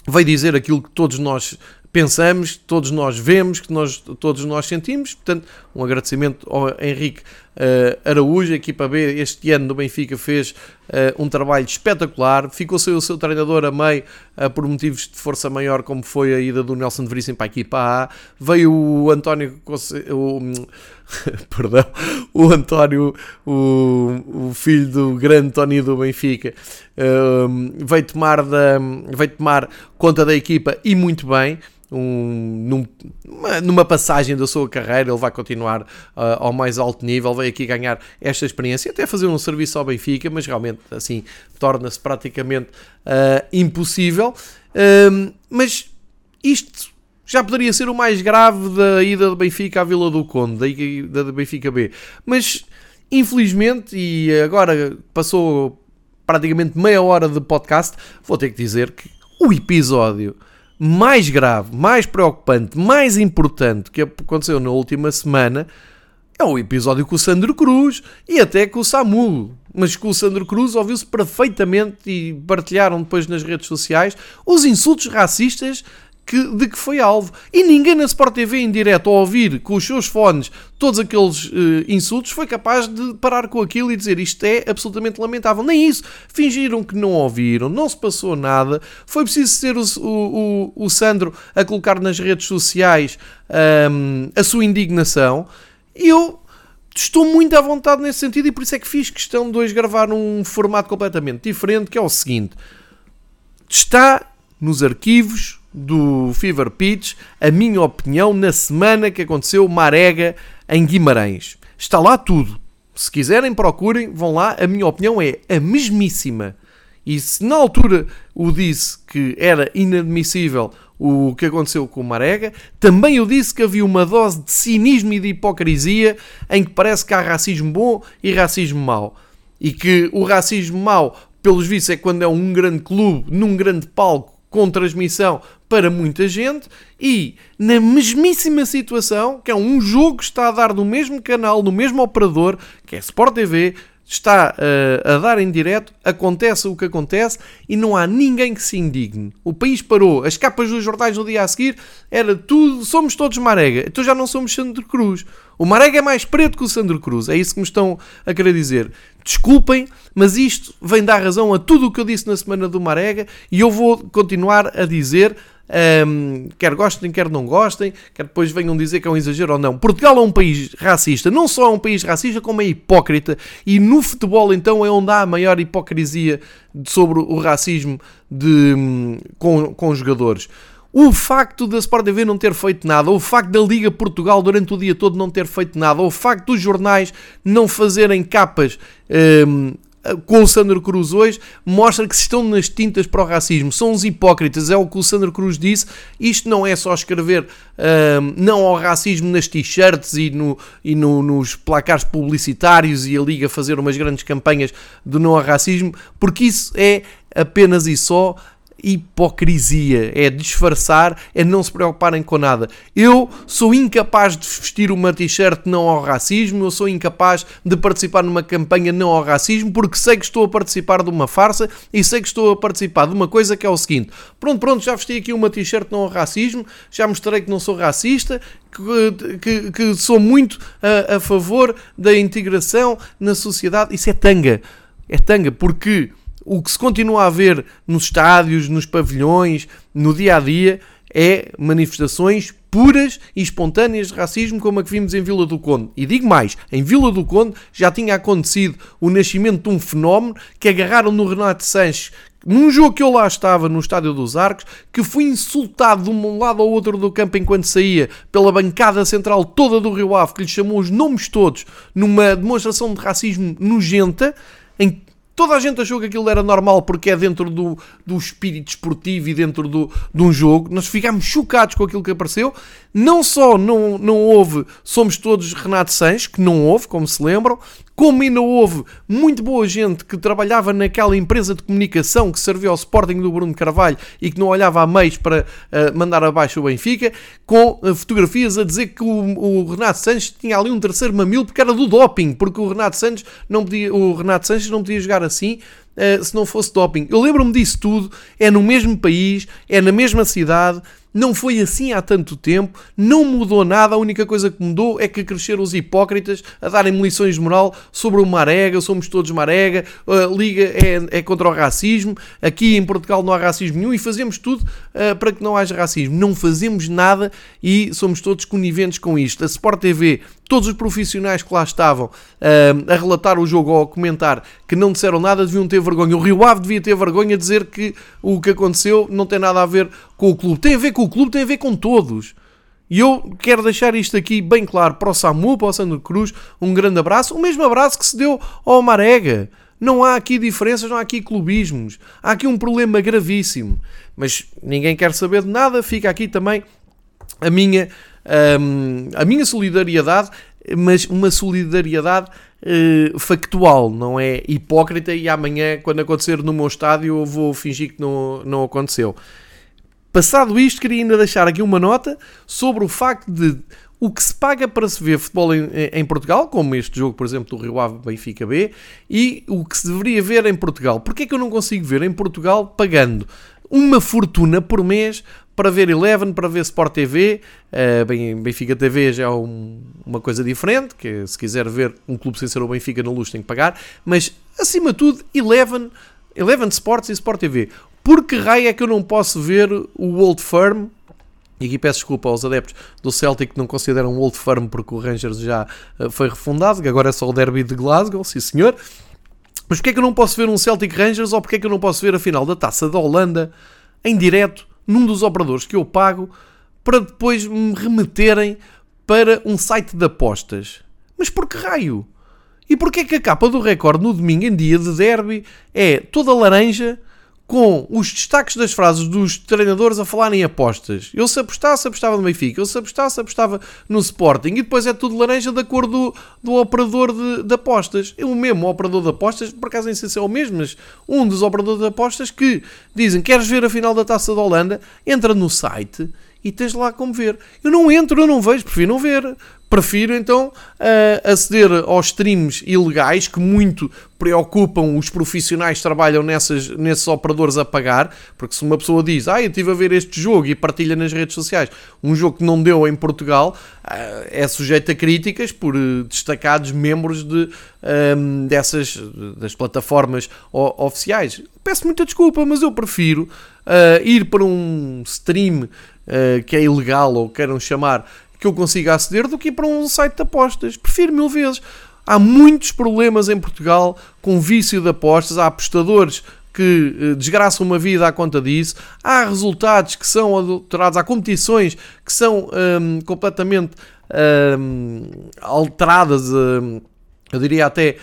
Speaker 1: vai dizer aquilo que todos nós pensamos, todos nós vemos, que nós, todos nós sentimos. Portanto, um agradecimento ao Henrique uh, Araújo, a equipa B este ano do Benfica fez uh, um trabalho espetacular, ficou sem o seu treinador a meio uh, por motivos de força maior, como foi a ida do Nelson de Veríssimo para a equipa A. Veio o António, o, perdão, o António, o, o, filho do grande Tony do Benfica, veio, tomar da, veio tomar conta da equipa e muito bem um, num, numa passagem da sua carreira, ele vai continuar uh, ao mais alto nível, vai aqui ganhar esta experiência, até fazer um serviço ao Benfica, mas realmente assim torna-se praticamente uh, impossível. Mas isto já poderia ser o mais grave da ida do Benfica à Vila do Conde, da, da Benfica B. Mas infelizmente, e agora passou praticamente meia hora de podcast, vou ter que dizer que o episódio mais grave, mais preocupante, mais importante que aconteceu na última semana é o episódio com o Sandro Cruz e até com o Samu. Mas com o Sandro Cruz ouviu-se perfeitamente e partilharam depois nas redes sociais os insultos racistas que, de que foi alvo. E ninguém na Sport TV em direto ao ouvir com os seus fones todos aqueles uh, insultos foi capaz de parar com aquilo e dizer isto é absolutamente lamentável. Nem isso. Fingiram que não ouviram, não se passou nada. Foi preciso ser o, o, o Sandro a colocar nas redes sociais um, a sua indignação. E eu estou muito à vontade nesse sentido e por isso é que fiz questão de hoje gravar num formato completamente diferente, que é o seguinte. Está nos arquivos do Fever Pitch a minha opinião na semana que aconteceu Marega em Guimarães. Está lá tudo. Se quiserem, procurem, vão lá. A minha opinião é a mesmíssima. E se na altura o disse que era inadmissível o que aconteceu com o Marega, também eu disse que havia uma dose de cinismo e de hipocrisia em que parece que há racismo bom e racismo mau. E que o racismo mau, pelos vistos, é quando é um grande clube, num grande palco, com transmissão para muita gente e na mesmíssima situação, que é um jogo que está a dar no mesmo canal, no mesmo operador, que é Sport TV, está uh, a dar em direto, acontece o que acontece e não há ninguém que se indigne. O país parou, as capas dos jornais no dia a seguir era tudo, somos todos Marega, então já não somos Sandro Cruz. O Marega é mais preto que o Sandro Cruz, é isso que me estão a querer dizer. Desculpem, mas isto vem dar razão a tudo o que eu disse na semana do Marega e eu vou continuar a dizer um, quer gostem, quer não gostem, quer depois venham dizer que é um exagero ou não. Portugal é um país racista, não só é um país racista, como é hipócrita, e no futebol então é onde há a maior hipocrisia sobre o racismo de, com, com jogadores. O facto da Sport TV não ter feito nada, o facto da Liga Portugal durante o dia todo não ter feito nada, o facto dos jornais não fazerem capas um, com o Sandro Cruz hoje, mostra que se estão nas tintas para o racismo. São os hipócritas, é o que o Sandro Cruz disse. Isto não é só escrever uh, não ao racismo nas t-shirts e, no, e no, nos placares publicitários e a Liga fazer umas grandes campanhas do não ao racismo, porque isso é apenas e só hipocrisia, é disfarçar, é não se preocuparem com nada. Eu sou incapaz de vestir uma t-shirt não ao racismo, eu sou incapaz de participar numa campanha não ao racismo, porque sei que estou a participar de uma farsa e sei que estou a participar de uma coisa que é o seguinte: pronto, pronto, já vesti aqui uma t-shirt não ao racismo, já mostrei que não sou racista, que, que, que sou muito a, a favor da integração na sociedade. Isso é tanga. É tanga, porque o que se continua a ver nos estádios, nos pavilhões, no dia a dia, é manifestações puras e espontâneas de racismo, como a que vimos em Vila do Conde. E digo mais, em Vila do Conde já tinha acontecido o nascimento de um fenómeno que agarraram no Renato Sanches, num jogo que eu lá estava, no Estádio dos Arcos, que fui insultado de um lado ao outro do campo enquanto saía pela bancada central toda do Rio Ave, que lhe chamou os nomes todos, numa demonstração de racismo nojenta, em Toda a gente achou que aquilo era normal porque é dentro do, do espírito esportivo e dentro do, de um jogo. Nós ficámos chocados com aquilo que apareceu. Não só não, não houve Somos Todos Renato Sanches, que não houve, como se lembram, como ainda houve muito boa gente que trabalhava naquela empresa de comunicação que serviu ao Sporting do Bruno Carvalho e que não olhava a meios para uh, mandar abaixo o Benfica, com uh, fotografias a dizer que o, o, Renato Sanches tinha ali um terceiro mamilo porque era do doping, porque o Renato Sanches não podia, o Renato Sanches não podia jogar assim uh, se não fosse doping. Eu lembro-me disso tudo, é no mesmo país, é na mesma cidade, não foi assim há tanto tempo, não mudou nada, a única coisa que mudou é que cresceram os hipócritas a darem lições de moral sobre o Marega, somos todos Marega, a Liga é, é contra o racismo, aqui em Portugal não há racismo nenhum e fazemos tudo uh, para que não haja racismo. Não fazemos nada e somos todos coniventes com isto. A Sport TV, todos os profissionais que lá estavam uh, a relatar o jogo ou a comentar que não disseram nada deviam ter vergonha. O Rio Ave devia ter vergonha de dizer que o que aconteceu não tem nada a ver com o clube. Tem a ver com o clube, tem a ver com todos. E eu quero deixar isto aqui bem claro para o Samu, para o Sandro Cruz, um grande abraço, o mesmo abraço que se deu ao Marega. Não há aqui diferenças, não há aqui clubismos. Há aqui um problema gravíssimo. Mas ninguém quer saber de nada, fica aqui também a minha, um, a minha solidariedade, mas uma solidariedade uh, factual, não é hipócrita e amanhã, quando acontecer no meu estádio, eu vou fingir que não, não aconteceu. Passado isto, queria ainda deixar aqui uma nota sobre o facto de o que se paga para se ver futebol em, em, Portugal, como este jogo, por exemplo, do Rio Ave Benfica B, e o que se deveria ver em Portugal. Porquê é que eu não consigo ver em Portugal pagando uma fortuna por mês para ver Eleven, para ver Sport TV, uh, bem, Benfica TV já é um, uma coisa diferente, que se quiser ver um clube sem ser o Benfica na luz tem que pagar, mas acima de tudo Eleven, Eleven Sports e Sport TV. Por que raio é que eu não posso ver o Old Firm? E aqui peço desculpa aos adeptos do Celtic que não consideram o Old Firm porque o Rangers já uh, foi refundado, que agora é só o derby de Glasgow, sim senhor. Mas porquê é que eu não posso ver um Celtic Rangers ou porquê é que eu não posso ver a final da Taça da Holanda em direto num dos operadores que eu pago para depois me remeterem para um site de apostas? Mas por que raio? E porquê é que a capa do recorde no domingo em dia de derby é toda laranja com os destaques das frases dos treinadores a falarem em apostas. Eu se apostasse, apostava no Benfica. Eu se apostasse, apostava no Sporting. E depois é tudo laranja de acordo do, do operador de, de apostas. É o mesmo operador de apostas, por acaso nem sei se é o mesmo, mas um dos operadores de apostas que dizem, queres ver a final da Taça da Holanda? Entra no site e tens lá como ver. Eu não entro, eu não vejo, prefiro não ver. Prefiro então uh, aceder aos streams ilegais que muito preocupam os profissionais que trabalham nessas, nesses operadores a pagar, porque se uma pessoa diz, ah, eu estive a ver este jogo e partilha nas redes sociais, um jogo que não deu em Portugal, uh, é sujeito a críticas por uh, destacados membros de, um, dessas das plataformas oficiais. Peço muita desculpa, mas eu prefiro ir para um stream que é ilegal ou queiram chamar que eu consiga aceder do que ir para um site de apostas. Prefiro mil vezes. Há muitos problemas em Portugal com vício de apostas. Há apostadores que eh, desgraçam uma vida à conta disso. Há resultados que são adulterados. Há competições que são hum, completamente hum, alteradas. Hum, eu diria até.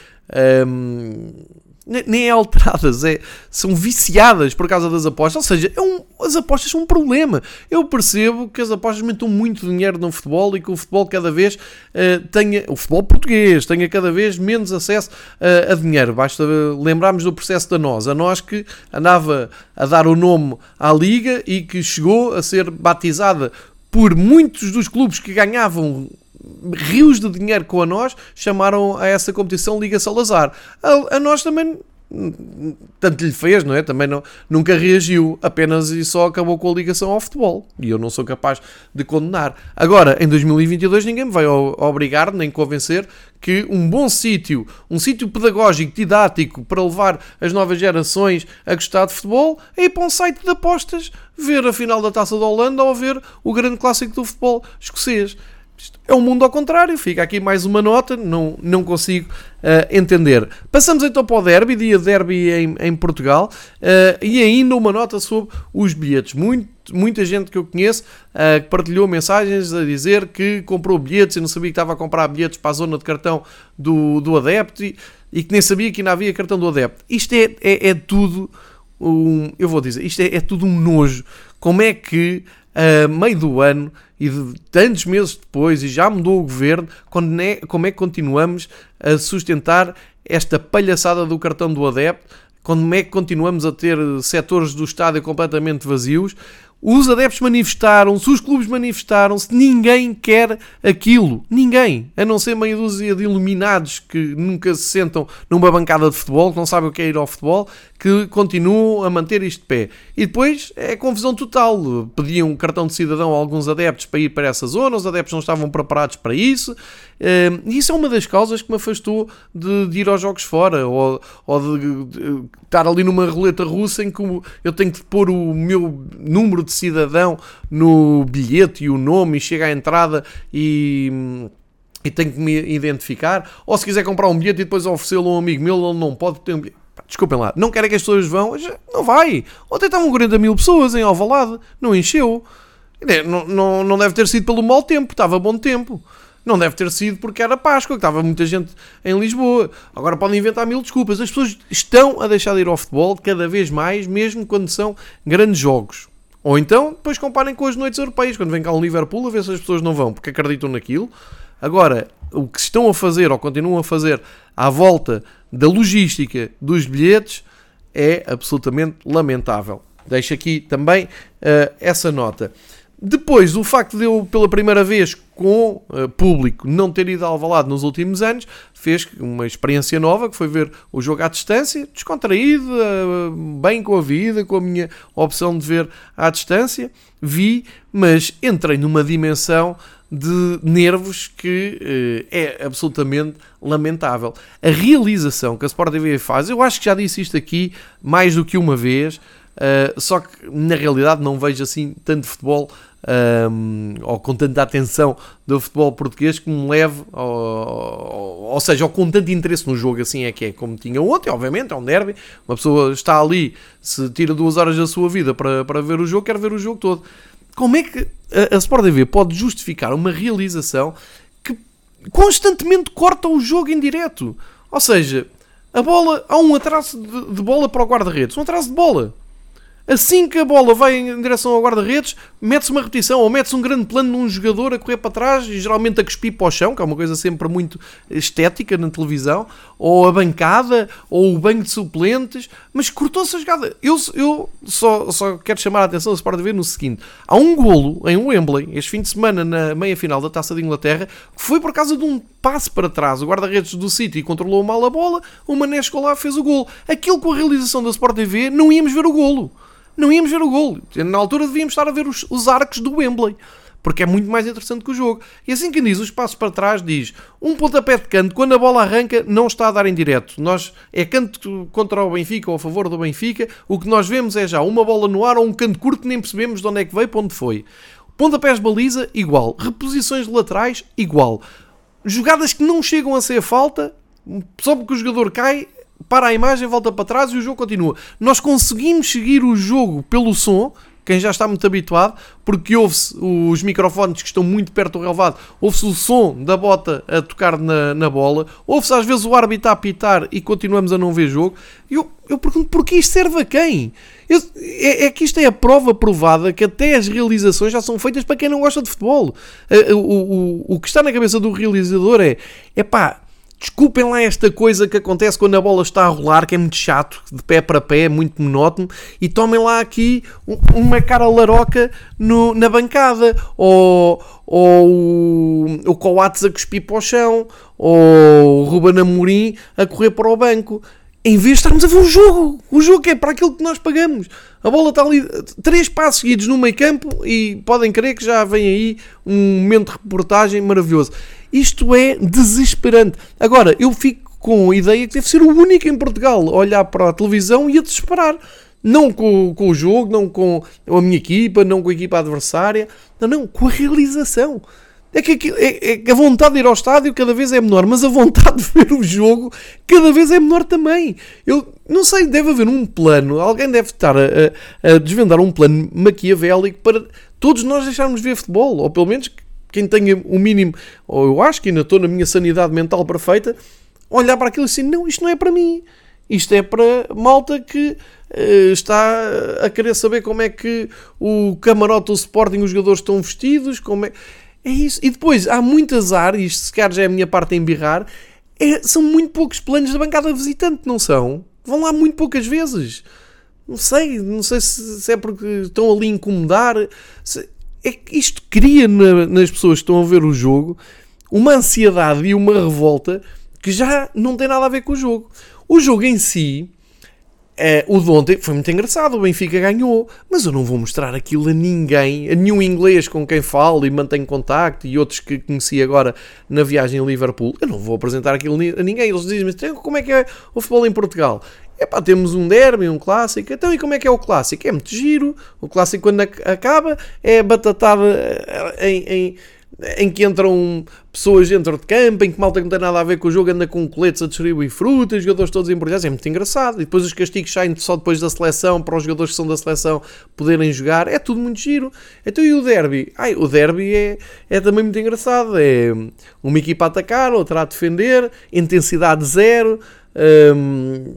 Speaker 1: Nem é alteradas, é, são viciadas por causa das apostas. Ou seja, é um, as apostas são um problema. Eu percebo que as apostas aumentam muito dinheiro no futebol e que o futebol cada vez uh, tenha, o futebol português tenha cada vez menos acesso uh, a dinheiro. Basta lembrarmos do processo da nós, a nós que andava a dar o nome à liga e que chegou a ser batizada por muitos dos clubes que ganhavam rios de dinheiro com a nós, chamaram a essa competição Liga Salazar. A, a nós também tanto lhe fez, não é? Também não, nunca reagiu, apenas e só acabou com a ligação ao futebol. E eu não sou capaz de condenar. Agora, em 2022, ninguém me vai obrigar nem convencer que um bom sítio, um sítio pedagógico, didático, para levar as novas gerações a gostar de futebol, é ir para um site de apostas, ver a final da Taça da Holanda ou ver o grande clássico do futebol escocês. Isto é um mundo ao contrário. Fica aqui mais uma nota, não, não consigo uh, entender. Passamos então para o derby, dia de derby em, em Portugal, uh, e ainda uma nota sobre os bilhetes. Muito, muita gente que eu conheço uh, partilhou mensagens a dizer que comprou bilhetes e não sabia que estava a comprar bilhetes para a zona de cartão do, do adepto e, e que nem sabia que ainda havia cartão do adepto. Isto é, é, é tudo um, eu vou dizer, isto é, é tudo um nojo. Como é que a meio do ano e de tantos meses depois, e já mudou o governo, é, como é que continuamos a sustentar esta palhaçada do cartão do adepto? Como é que continuamos a ter setores do estádio completamente vazios? Os adeptos manifestaram-se, os clubes manifestaram-se, ninguém quer aquilo. Ninguém. A não ser meia dúzia de iluminados que nunca se sentam numa bancada de futebol, que não sabem o que é ir ao futebol, que continuam a manter isto de pé. E depois é confusão total. Pediam um cartão de cidadão a alguns adeptos para ir para essa zona, os adeptos não estavam preparados para isso. Ehm, e isso é uma das causas que me afastou de, de ir aos jogos fora, ou, ou de, de, estar ali numa roleta russa em que eu tenho que pôr o meu número de cidadão no bilhete e o nome, e chega à entrada e e que me identificar, ou se quiser comprar um bilhete e depois oferecê-lo a um amigo meu, ele não pode ter um bilhete. Desculpem lá, não querem que as pessoas vão? Não vai. Ontem estavam 40 mil pessoas em Alvalade, não encheu. Não, não, não deve ter sido pelo mau tempo, estava bom tempo. Não deve ter sido porque era Páscoa, que estava muita gente em Lisboa. Agora podem inventar mil desculpas. As pessoas estão a deixar de ir ao futebol cada vez mais, mesmo quando são grandes jogos. Ou então, depois comparem com as noites europeias, quando vem cá um Liverpool, a ver se as pessoas não vão, porque acreditam naquilo. Agora, o que estão a fazer, ou continuam a fazer, à volta da logística dos bilhetes, é absolutamente lamentável. Deixo aqui também uh, essa nota. Depois, o facto de eu, pela primeira vez, com uh, público, não ter ido ao Alvalade nos últimos anos, fez uma experiência nova, que foi ver o jogo à distância, descontraído, uh, bem com a vida, com a minha opção de ver à distância. Vi, mas entrei numa dimensão de nervos que uh, é absolutamente lamentável. A realização que a Sport TV faz, eu acho que já disse isto aqui mais do que uma vez, só que na realidade não vejo assim tanto futebol um, ou com tanta atenção do futebol português que me leve, ou, seja, ou com tanto interesse no jogo, assim é que é, como tinha ontem, obviamente, é um derby, uma pessoa está ali, se tira duas horas da sua vida para, para ver o jogo, quer ver o jogo todo. Como é que a, a Sport TV pode justificar uma realização que constantemente corta o jogo em direto? Ou seja, a bola, há um atraso de, de bola para o guarda-redes, um atraso de bola. Assim que a bola vai em direção ao guarda-redes, mete-se uma repetição ou mete-se um grande plano num jogador a correr para trás e geralmente a cuspir para o chão, que é uma coisa sempre muito estética na televisão, ou a bancada, ou o banco de suplentes, mas cortou-se a jogada. Eu, eu só, só quero chamar a atenção da Sport TV no seguinte: há um golo em Wembley, este fim de semana, na meia final da Taça de Inglaterra, que foi por causa de um passe para trás. O guarda-redes do City controlou mal a bola, o Mané lá fez o golo. Aquilo com a realização da Sport TV, não íamos ver o golo não íamos ver o gol. Na altura devíamos estar a ver os, os arcos do Wembley. Porque é muito mais interessante que o jogo. E assim que diz, os passos para trás diz um pontapé de canto, quando a bola arranca, não está a dar em direto. Nós, é canto contra o Benfica ou a favor do Benfica. O que nós vemos é já uma bola no ar ou um canto curto nem percebemos de onde é que veio, para onde foi. Pontapés de baliza, igual. Reposições laterais, igual. Jogadas que não chegam a ser falta, só porque o jogador cai, para a imagem, volta para trás e o jogo continua. Nós conseguimos seguir o jogo pelo som, quem já está muito habituado, porque ouve-se os microfones que estão muito perto do relevado, ouve-se o som da bota a tocar na, na bola, ouve-se às vezes o árbitro a apitar e continuamos a não ver jogo. Eu, eu pergunto, porquê isto serve a quem? Eu, é, é, que isto é a prova provada que até as realizações já são feitas para quem não gosta de futebol. O, o, o, o que está na cabeça do realizador é, é pá, Desculpem lá esta coisa que acontece quando a bola está a rolar, que é muito chato, de pé para pé, muito monótono, e tomem lá aqui uma cara laroca no, na bancada, ou, ou o Coates a cuspir para o chão, ou o Ruben Amorim a correr para o banco. Em vez de estarmos a ver o jogo, o jogo é para aquilo que nós pagamos. A bola está ali, três passos seguidos no meio campo, e podem crer que já vem aí um momento de reportagem maravilhoso. Isto é desesperante. Agora, eu fico com a ideia que deve ser o único em Portugal a olhar para a televisão e a desesperar. Não com, com o jogo, não com a minha equipa, não com a equipa adversária. Não, não, com a realização. É que, é, é que, a vontade de ir ao estádio cada vez é menor, mas a vontade de ver o jogo cada vez é menor também. Eu não sei, deve haver um plano, alguém deve estar a, a, a desvendar um plano maquiavélico para todos nós deixarmos ver futebol, ou pelo menos quem tenha o mínimo, ou eu acho que ainda estou na minha sanidade mental perfeita, olhar para aquilo e assim, não, isto não é para mim. Isto é para malta que uh, está a querer saber como é que o camarote do Sporting, os jogadores estão vestidos, como é... É isso. E depois, há muitas áreas, se calhar já é a minha parte a embirrar, é, são muito poucos planos da bancada visitante, não são? Vão lá muito poucas vezes. Não sei, não sei se, se é porque estão ali a incomodar. Se, é isto cria na, nas pessoas que estão a ver o jogo uma ansiedade e uma revolta que já não tem nada a ver com o jogo. O jogo em si, é, o de ontem foi muito engraçado, o Benfica ganhou, mas eu não vou mostrar aquilo a ninguém, a nenhum inglês com quem falo e mantenho contacto e outros que conheci agora na viagem a Liverpool. Eu não vou apresentar aquilo a ninguém. Eles dizem-me como é que é o futebol em Portugal? É pá, temos um derby, um clássico. Então, e como é que é o clássico? É muito giro. O clássico, quando acaba, é batatada eh, em, em, em que entram pessoas dentro de campo, em que malta que não tem nada a ver com o jogo anda com coletes a distribuir frutas, jogadores todos embrulhados. É muito engraçado. E depois os castigos saem só depois da seleção, para os jogadores que são da seleção poderem jogar. É tudo muito giro. Então, e o derby? Ai, o derby é, é também muito engraçado. É uma equipa a atacar, outra a defender, intensidade zero. Hum,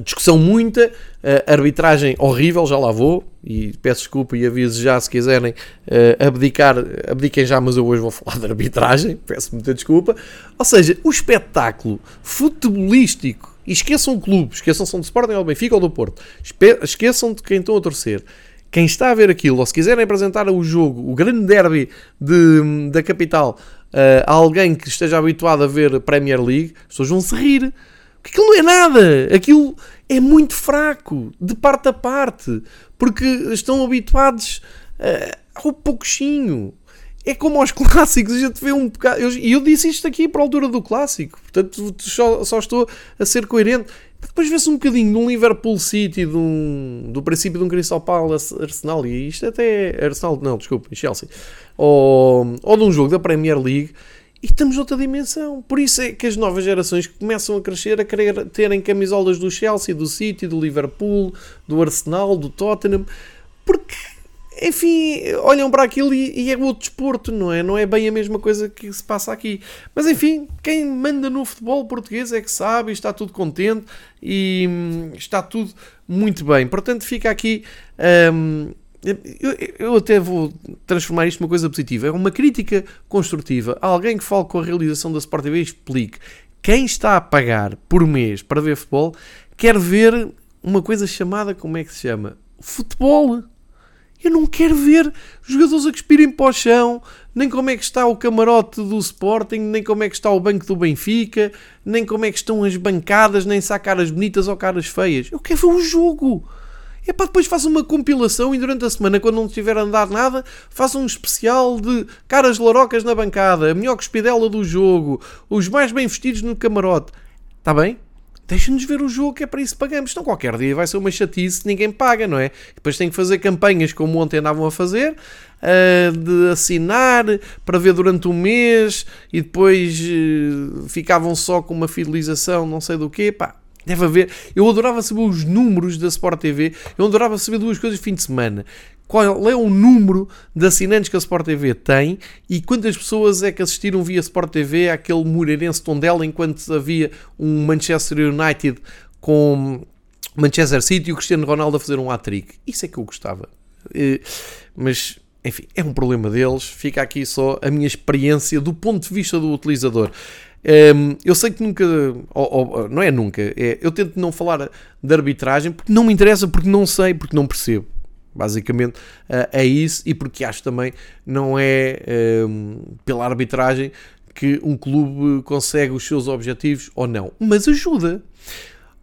Speaker 1: discussão muita, uh, arbitragem horrível, já lá vou, e peço desculpa e aviso já se quiserem uh, abdicar, abdiquem já, mas eu hoje vou falar de arbitragem, peço muita desculpa. Ou seja, o espetáculo futebolístico, e esqueçam o clube, esqueçam se são de Sporting ou do Benfica ou do Porto, esqueçam de quem estão a torcer. Quem está a ver aquilo, ou se quiserem apresentar o jogo, o grande derby de, da capital, uh, a alguém que esteja habituado a ver Premier League, as pessoas vão se rir aquilo não é nada. Aquilo é muito fraco, de parte a parte. Porque estão habituados uh, ao pouquinho. É como aos clássicos, a gente vê um bocado. E eu, eu, disse isto aqui para a altura do clássico, portanto só, só estou a ser coerente. Depois vê-se um bocadinho de um Liverpool City, de um, do princípio de um Crystal Palace Arsenal, e isto até é Arsenal, não, desculpa, Chelsea, ou, ou de um jogo da Premier League e estamos noutra dimensão. Por isso é que as novas gerações começam a crescer a querer terem camisolas do Chelsea, do City, do Liverpool, do Arsenal, do Tottenham, porque, enfim, olham para aquilo e, e é outro desporto, não é? Não é bem a mesma coisa que se passa aqui. Mas, enfim, quem manda no futebol português é que sabe, está tudo contente e hum, está tudo muito bem. Portanto, fica aqui. Hum, eu, eu, até vou transformar isto numa coisa positiva. É uma crítica construtiva. Alguém que fale com a realização da Sport TV explique quem está a pagar por mês para ver futebol quer ver uma coisa chamada, como é que se chama? Futebol. Eu não quero ver jogadores a cuspirem para o chão, nem como é que está o camarote do Sporting, nem como é que está o banco do Benfica, nem como é que estão as bancadas, nem se há caras bonitas ou caras feias. Eu quero ver o jogo. É para depois faça uma compilação e durante a semana, quando não tiver andado nada, faça um especial de caras larocas na bancada, a melhor cuspidela do jogo, os mais bem vestidos no camarote. Está bem? Deixa-nos ver o jogo que é para isso que pagamos. Então qualquer dia vai ser uma chatice, ninguém paga, não é? Depois tem que fazer campanhas como ontem andavam a fazer, uh, de assinar para ver durante um mês e depois uh, ficavam só com uma fidelização, não sei do quê. Pá, Deve haver. Eu adorava saber os números da Sport TV. Eu adorava saber duas coisas de fim de semana. Qual é o número de assinantes que a Sport TV tem e quantas pessoas é que assistiram via Sport TV àquele Moreirense Tondela enquanto havia um Manchester United com Manchester City e o Cristiano Ronaldo a fazer um hat-trick. Isso é que eu gostava. Mas, enfim, é um problema deles. Fica aqui só a minha experiência do ponto de vista do utilizador. Um, eu sei que nunca, ou, ou, não é nunca, é, eu tento não falar de arbitragem porque não me interessa, porque não sei, porque não percebo. Basicamente uh, é isso, e porque acho também não é um, pela arbitragem que um clube consegue os seus objetivos ou não, mas ajuda.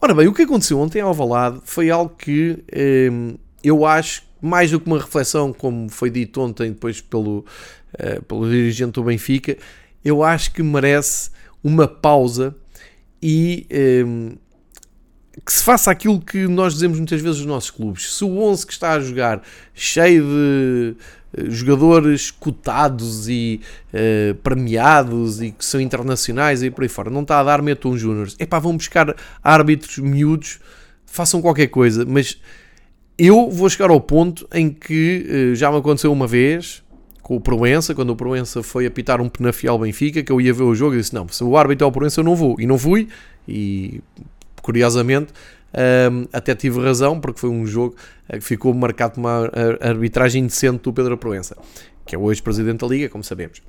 Speaker 1: Ora bem, o que aconteceu ontem ao Valade foi algo que um, eu acho mais do que uma reflexão, como foi dito ontem depois pelo, uh, pelo dirigente do Benfica, eu acho que merece uma pausa e um, ehm, que se faça aquilo que nós dizemos muitas vezes nos nossos clubes. Se o 11 que está a jogar cheio de eh, jogadores cotados e uh, premiados e que são internacionais e por aí fora, não está a dar metam júniores. É pá, vão buscar árbitros miúdos, façam qualquer coisa, mas eu vou chegar ao ponto em que uh, já me aconteceu uma vez, com o Proença, quando o Proença foi apitar um penafial Benfica, que eu ia ver o jogo e disse: Não, se o árbitro é o Proença, eu não vou. E não fui, e curiosamente. Um, até tive razão, porque foi um jogo eh, que ficou marcado por uma arbitragem indecente do Pedro Proença, que é hoje presidente da Liga, como sabemos.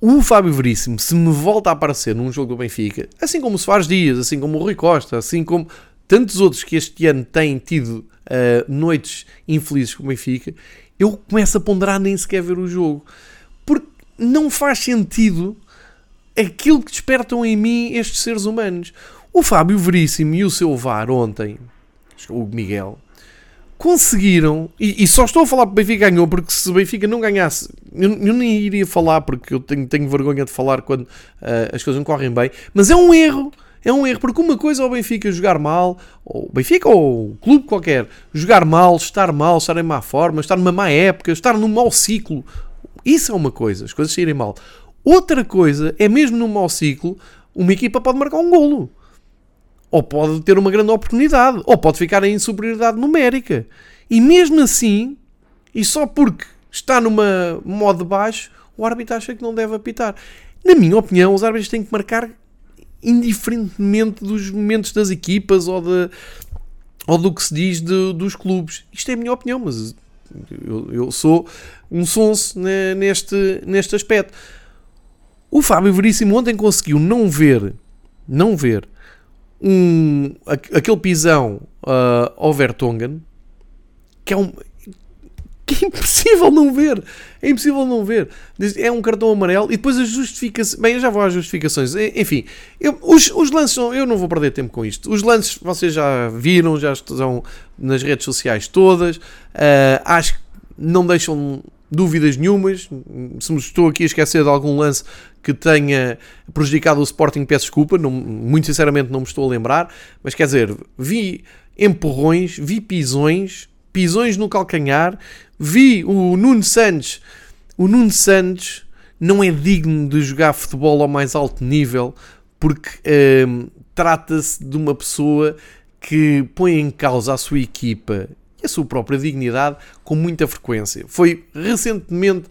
Speaker 1: O Fábio Veríssimo, se me volta a aparecer num jogo do Benfica, assim como o Soares Dias, assim como o Rui Costa, assim como tantos outros que este ano têm tido uh, noites infelizes com o Benfica, eu começo a ponderar nem sequer ver o jogo. Porque não faz sentido aquilo que despertam em mim estes seres humanos. O Fábio Veríssimo e o seu VAR ontem, o Miguel, conseguiram, e, e, só estou a falar que o Benfica ganhou, porque se o Benfica não ganhasse, eu, eu nem iria falar, porque eu tenho, tenho vergonha de falar quando uh, as coisas não correm bem, mas é um erro é um erro, porque uma coisa é o Benfica jogar mal, ou Benfica ou clube qualquer, jogar mal, estar mal, estar em má forma, estar numa má época, estar num mau ciclo. Isso é uma coisa, as coisas saírem mal. Outra coisa é mesmo num mau ciclo, uma equipa pode marcar um golo. Ou pode ter uma grande oportunidade, ou pode ficar em superioridade numérica. E mesmo assim, e só porque está numa modo baixo, o árbitro acha que não deve apitar. Na minha opinião, os árbitros têm que marcar indiferentemente dos momentos das equipas ou, de, ou do que se diz de, dos clubes. Isto é a minha opinião, mas eu, eu sou um sonso neste, neste aspecto. O Fábio Veríssimo ontem conseguiu não ver, não ver um, aquele pisão uh, ao Vertonghen, que é um, que é impossível não ver. É impossível não ver. É um cartão amarelo e depois as justificações. Bem, eu já vou às justificações. Enfim, eu, os, os lances, eu não vou perder tempo com isto. Os lances vocês já viram, já estão nas redes sociais todas. Uh, acho que não deixam dúvidas nenhumas. Se me estou aqui a esquecer de algum lance que tenha prejudicado o Sporting, peço desculpa. Não, muito sinceramente, não me estou a lembrar. Mas quer dizer, vi empurrões, vi pisões pisões no calcanhar. Vi o Nuno Santos. O Nuno Santos não é digno de jogar futebol ao mais alto nível porque hum, trata-se de uma pessoa que põe em causa a sua equipa e a sua própria dignidade com muita frequência. Foi recentemente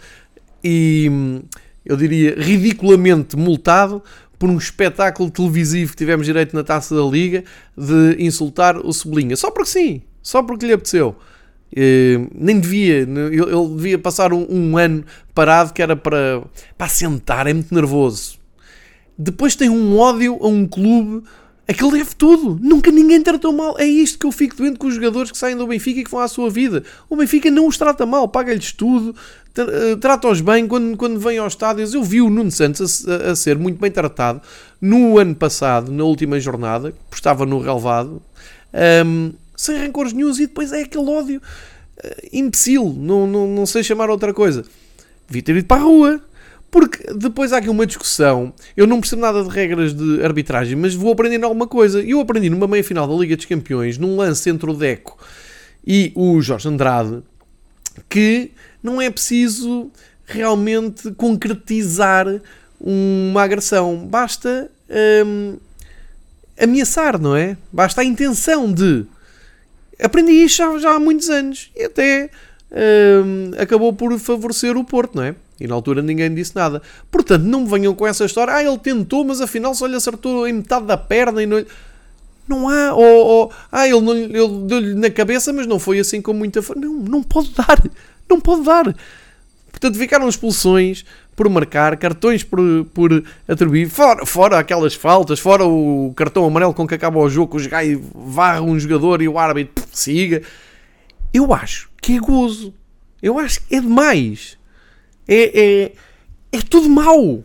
Speaker 1: e hum, eu diria ridiculamente multado por um espetáculo televisivo que tivemos direito na taça da Liga de insultar o Sublinha. Só porque sim, só porque lhe apeteceu. Uh, nem devia, ele, ele devia passar um, um, ano parado que era para, para sentar, é muito nervoso. Depois tem um ódio a um clube, aquele deve tudo, nunca ninguém tratou mal. É isto que eu fico doente com os jogadores que saem do Benfica e que vão à sua vida. O Benfica não os trata mal, paga-lhes tudo, eh, trata-os bem quando, quando vêm aos estádios. Eu vi o Nuno Santos a, a, ser muito bem tratado no ano passado, na última jornada, que estava no relevado. Um, sem rancores nenhums, e depois é aquele ódio uh, imbecil, não, não, não sei chamar outra coisa. Devia ter ido para a rua. Porque depois há aqui uma discussão. Eu não percebo nada de regras de arbitragem, mas vou aprender alguma coisa. Eu aprendi numa meia final da Liga dos Campeões, num lance entre o Deco e o Jorge Andrade, que não é preciso realmente concretizar uma agressão. Basta hum, ameaçar, não é? Basta a intenção de. Aprendi isto já, já há muitos anos e até hum, acabou por favorecer o Porto, não é? E na altura ninguém disse nada. Portanto, não me venham com essa história. Ah, ele tentou, mas afinal só lhe acertou em metade da perna e não Não há. Ou, ou ah, ele, ele deu-lhe na cabeça, mas não foi assim com muita. Não, não pode dar. Não pode dar. Portanto, ficaram expulsões por marcar, cartões por, por atribuir, fora, fora aquelas faltas, fora o cartão amarelo com que acaba o jogo, os gajos varram um jogador e o árbitro siga. Eu acho que é gozo. Eu acho que é demais. É, é, é tudo mau.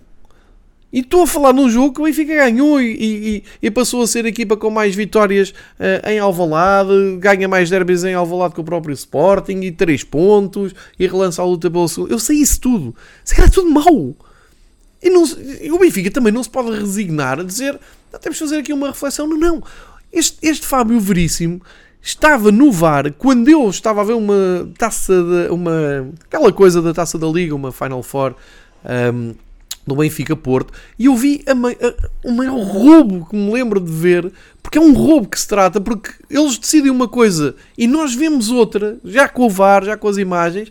Speaker 1: E estou a falar num jogo que o Benfica ganhou e, e, e, passou a ser a equipa com mais vitórias uh, em Alvalade, ganha mais derbys em Alvalade que o próprio Sporting e 3 pontos e relança a luta pelo segundo. Eu sei isso tudo. Isso era tudo mau. E, não, e o Benfica também não se pode resignar a dizer temos de fazer aqui uma reflexão. Não, não. Este, este Fábio Veríssimo estava no VAR quando eu estava a ver uma taça de, uma aquela coisa da taça da Liga, uma Final Four. Um, do Benfica Porto e eu vi a, a, o maior roubo que me lembro de ver, porque é um roubo que se trata, porque eles decidem uma coisa e nós vemos outra, já com o VAR, já com as imagens.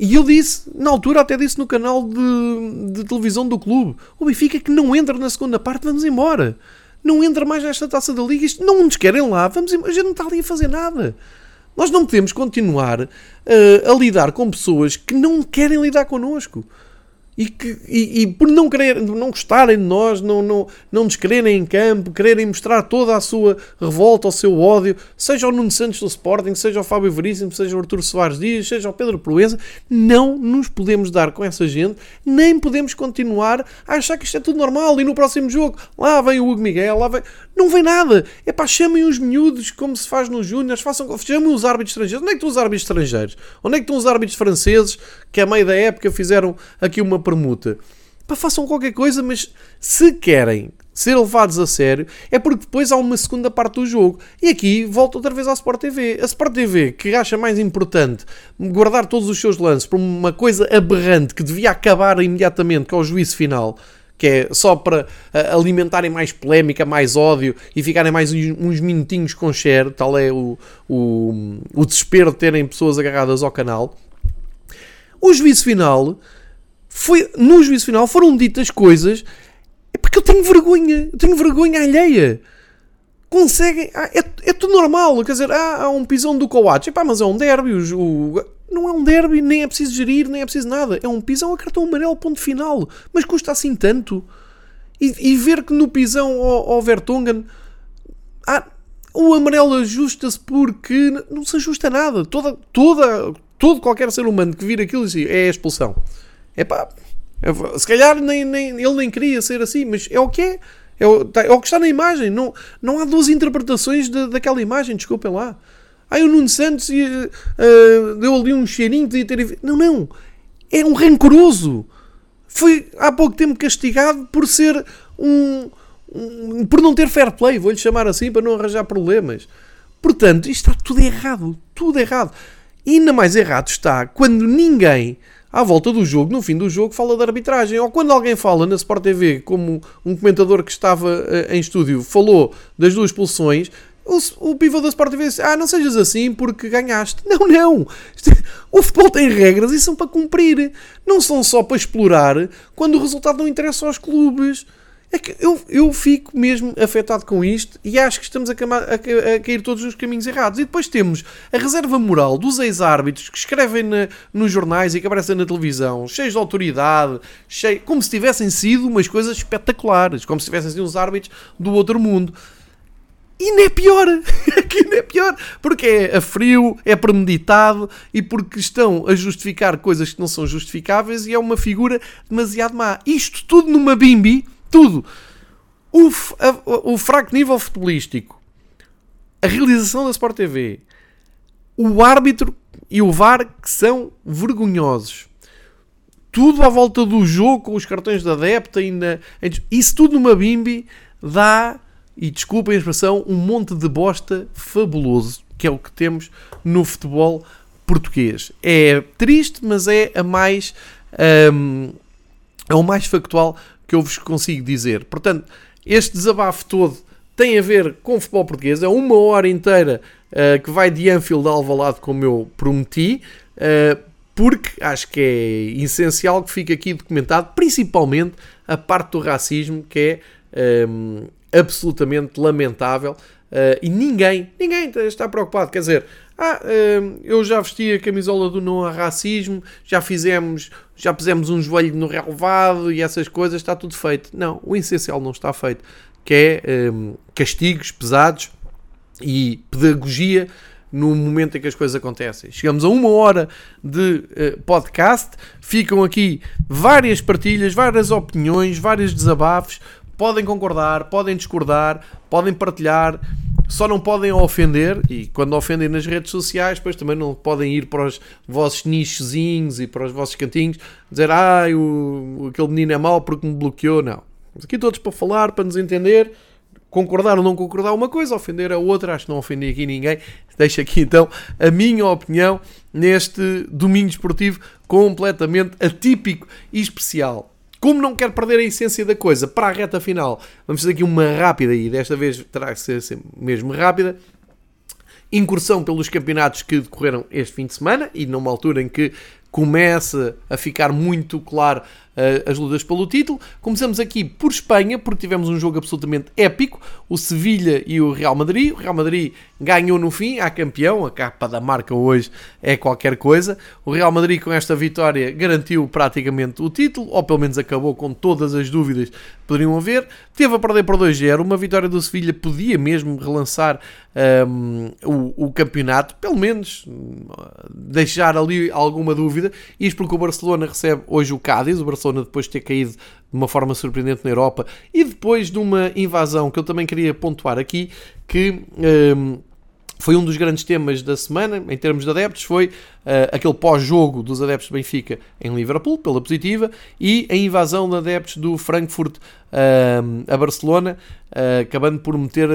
Speaker 1: E eu disse, na altura, até disse no canal de, de televisão do clube: o Benfica que não entra na segunda parte, vamos embora. Não entra mais nesta taça da liga. Isto não nos querem lá, vamos embora. A gente não está ali a fazer nada. Nós não podemos continuar uh, a lidar com pessoas que não querem lidar connosco e, que, e, e, por não querer, não gostarem de nós, não, não, não nos quererem em campo, quererem mostrar toda a sua revolta, o seu ódio, seja o Nuno Santos do Sporting, seja o Fábio Veríssimo, seja o Artur Soares Dias, seja o Pedro Proença, não nos podemos dar com essa gente, nem podemos continuar a achar que isto é tudo normal e no próximo jogo, lá vem o Hugo Miguel, lá vem... Não vem nada. É pá, chamem os miúdos como se faz nos Júniors, façam, chamem os árbitros estrangeiros. Onde é que estão os árbitros estrangeiros? Onde é que estão os árbitros franceses que a meio da época fizeram aqui uma permuta? Pá, façam qualquer coisa, mas se querem ser levados a sério, é porque depois há uma segunda parte do jogo. E aqui volta outra vez à Sport TV. A Sport TV, que acha mais importante guardar todos os seus lances para uma coisa aberrante que devia acabar imediatamente, é o juízo final, que é só para uh, alimentarem mais polémica, mais ódio e ficarem mais uns minutinhos com share, tal é o, o, o desespero de terem pessoas agarradas ao canal. O juízo final foi, no juízo final foram ditas coisas é porque eu tenho vergonha, eu tenho vergonha alheia. Conseguem, ah, é, é tudo normal, quer dizer, ah, há um pisão do Coates, mas é um derby, o, não é um derby, nem é preciso gerir, nem é preciso nada. É um pisão a cartão amarelo, ponto final. Mas custa assim tanto. E, e ver que no pisão ao, ao Vertonghen ah, o amarelo ajusta-se porque não se ajusta nada. Toda, toda, todo qualquer ser humano que vir aquilo é expulsão. É pá, se calhar nem, nem, ele nem queria ser assim, mas é o que é. É o, tá, é o que está na imagem. Não, não há duas interpretações de, daquela imagem, desculpem lá. Aí o Nuno Santos uh, deu ali um cheirinho, podia ter. Não, não. É um rancoroso. Foi há pouco tempo castigado por ser um. um por não ter fair play, vou-lhe chamar assim para não arranjar problemas. Portanto, isto está tudo errado. Tudo errado. E ainda mais errado está quando ninguém à volta do jogo, no fim do jogo, fala de arbitragem. Ou quando alguém fala na Sport TV, como um comentador que estava uh, em estúdio falou das duas expulsões, o, o pivô da Sport TV disse: Ah, não sejas assim porque ganhaste. Não, não. O futebol tem regras e são para cumprir. Não são só para explorar quando o resultado não interessa aos clubes. É que eu, eu fico mesmo afetado com isto e acho que estamos a, a, a cair todos nos caminhos errados. E depois temos a reserva moral dos ex-árbitros que escrevem na, nos jornais e que aparecem na televisão, cheios de autoridade, cheio, como se tivessem sido umas coisas espetaculares, como se tivessem sido os árbitros do outro mundo. E não é pior. Aqui não é pior. Porque é a frio, é premeditado e porque estão a justificar coisas que não são justificáveis e é uma figura demasiado má. Isto tudo numa bimbi, tudo. O, a, o fraco nível futebolístico, a realização da Sport TV, o árbitro e o VAR que são vergonhosos. Tudo à volta do jogo, com os cartões da adepta, ainda, isso tudo numa bimbi dá e desculpem a expressão, um monte de bosta fabuloso, que é o que temos no futebol português. É triste, mas é a mais um, é o mais factual que eu vos consigo dizer. Portanto, este desabafo todo tem a ver com futebol português. É uma hora inteira uh, que vai de Anfield a Alvalade, como eu prometi, uh, porque acho que é essencial que fique aqui documentado, principalmente a parte do racismo, que é um, absolutamente lamentável. Uh, e ninguém, ninguém está preocupado. Quer dizer, ah, eu já vesti a camisola do não a racismo, já fizemos, já pusemos um joelho no relevado e essas coisas, está tudo feito. Não, o essencial não está feito, que é um, castigos pesados e pedagogia no momento em que as coisas acontecem. Chegamos a uma hora de uh, podcast, ficam aqui várias partilhas, várias opiniões, vários desabafos. Podem concordar, podem discordar, podem partilhar, só não podem ofender, e quando ofendem nas redes sociais, depois também não podem ir para os vossos nichozinhos e para os vossos cantinhos, dizer, ah, o, aquele menino é mau porque me bloqueou. Não. Aqui todos para falar, para nos entender, concordar ou não concordar uma coisa, ofender a outra, acho que não ofendi aqui ninguém. Deixo aqui então a minha opinião neste domingo esportivo completamente atípico e especial. Como não quero perder a essência da coisa para a reta final, vamos fazer aqui uma rápida e desta vez terá que ser mesmo rápida. Incursão pelos campeonatos que decorreram este fim de semana e numa altura em que começa a ficar muito claro uh, as lutas pelo título. Começamos aqui por Espanha, porque tivemos um jogo absolutamente épico, o Sevilha e o Real Madrid. O Real Madrid ganhou no fim, a campeão, a capa da marca hoje é qualquer coisa. O Real Madrid com esta vitória garantiu praticamente o título, ou pelo menos acabou com todas as dúvidas que poderiam haver. Teve a perder por 2-0, uma vitória do Sevilha podia mesmo relançar um, o, o campeonato, pelo menos deixar ali alguma dúvida. Isto porque o Barcelona recebe hoje o Cádiz, o Barcelona depois de ter caído de uma forma surpreendente na Europa e depois de uma invasão que eu também queria pontuar aqui, que um, foi um dos grandes temas da semana, em termos de adeptos, foi uh, aquele pós-jogo dos adeptos do Benfica em Liverpool, pela positiva, e a invasão de adeptos do Frankfurt uh, a Barcelona, uh, acabando por meter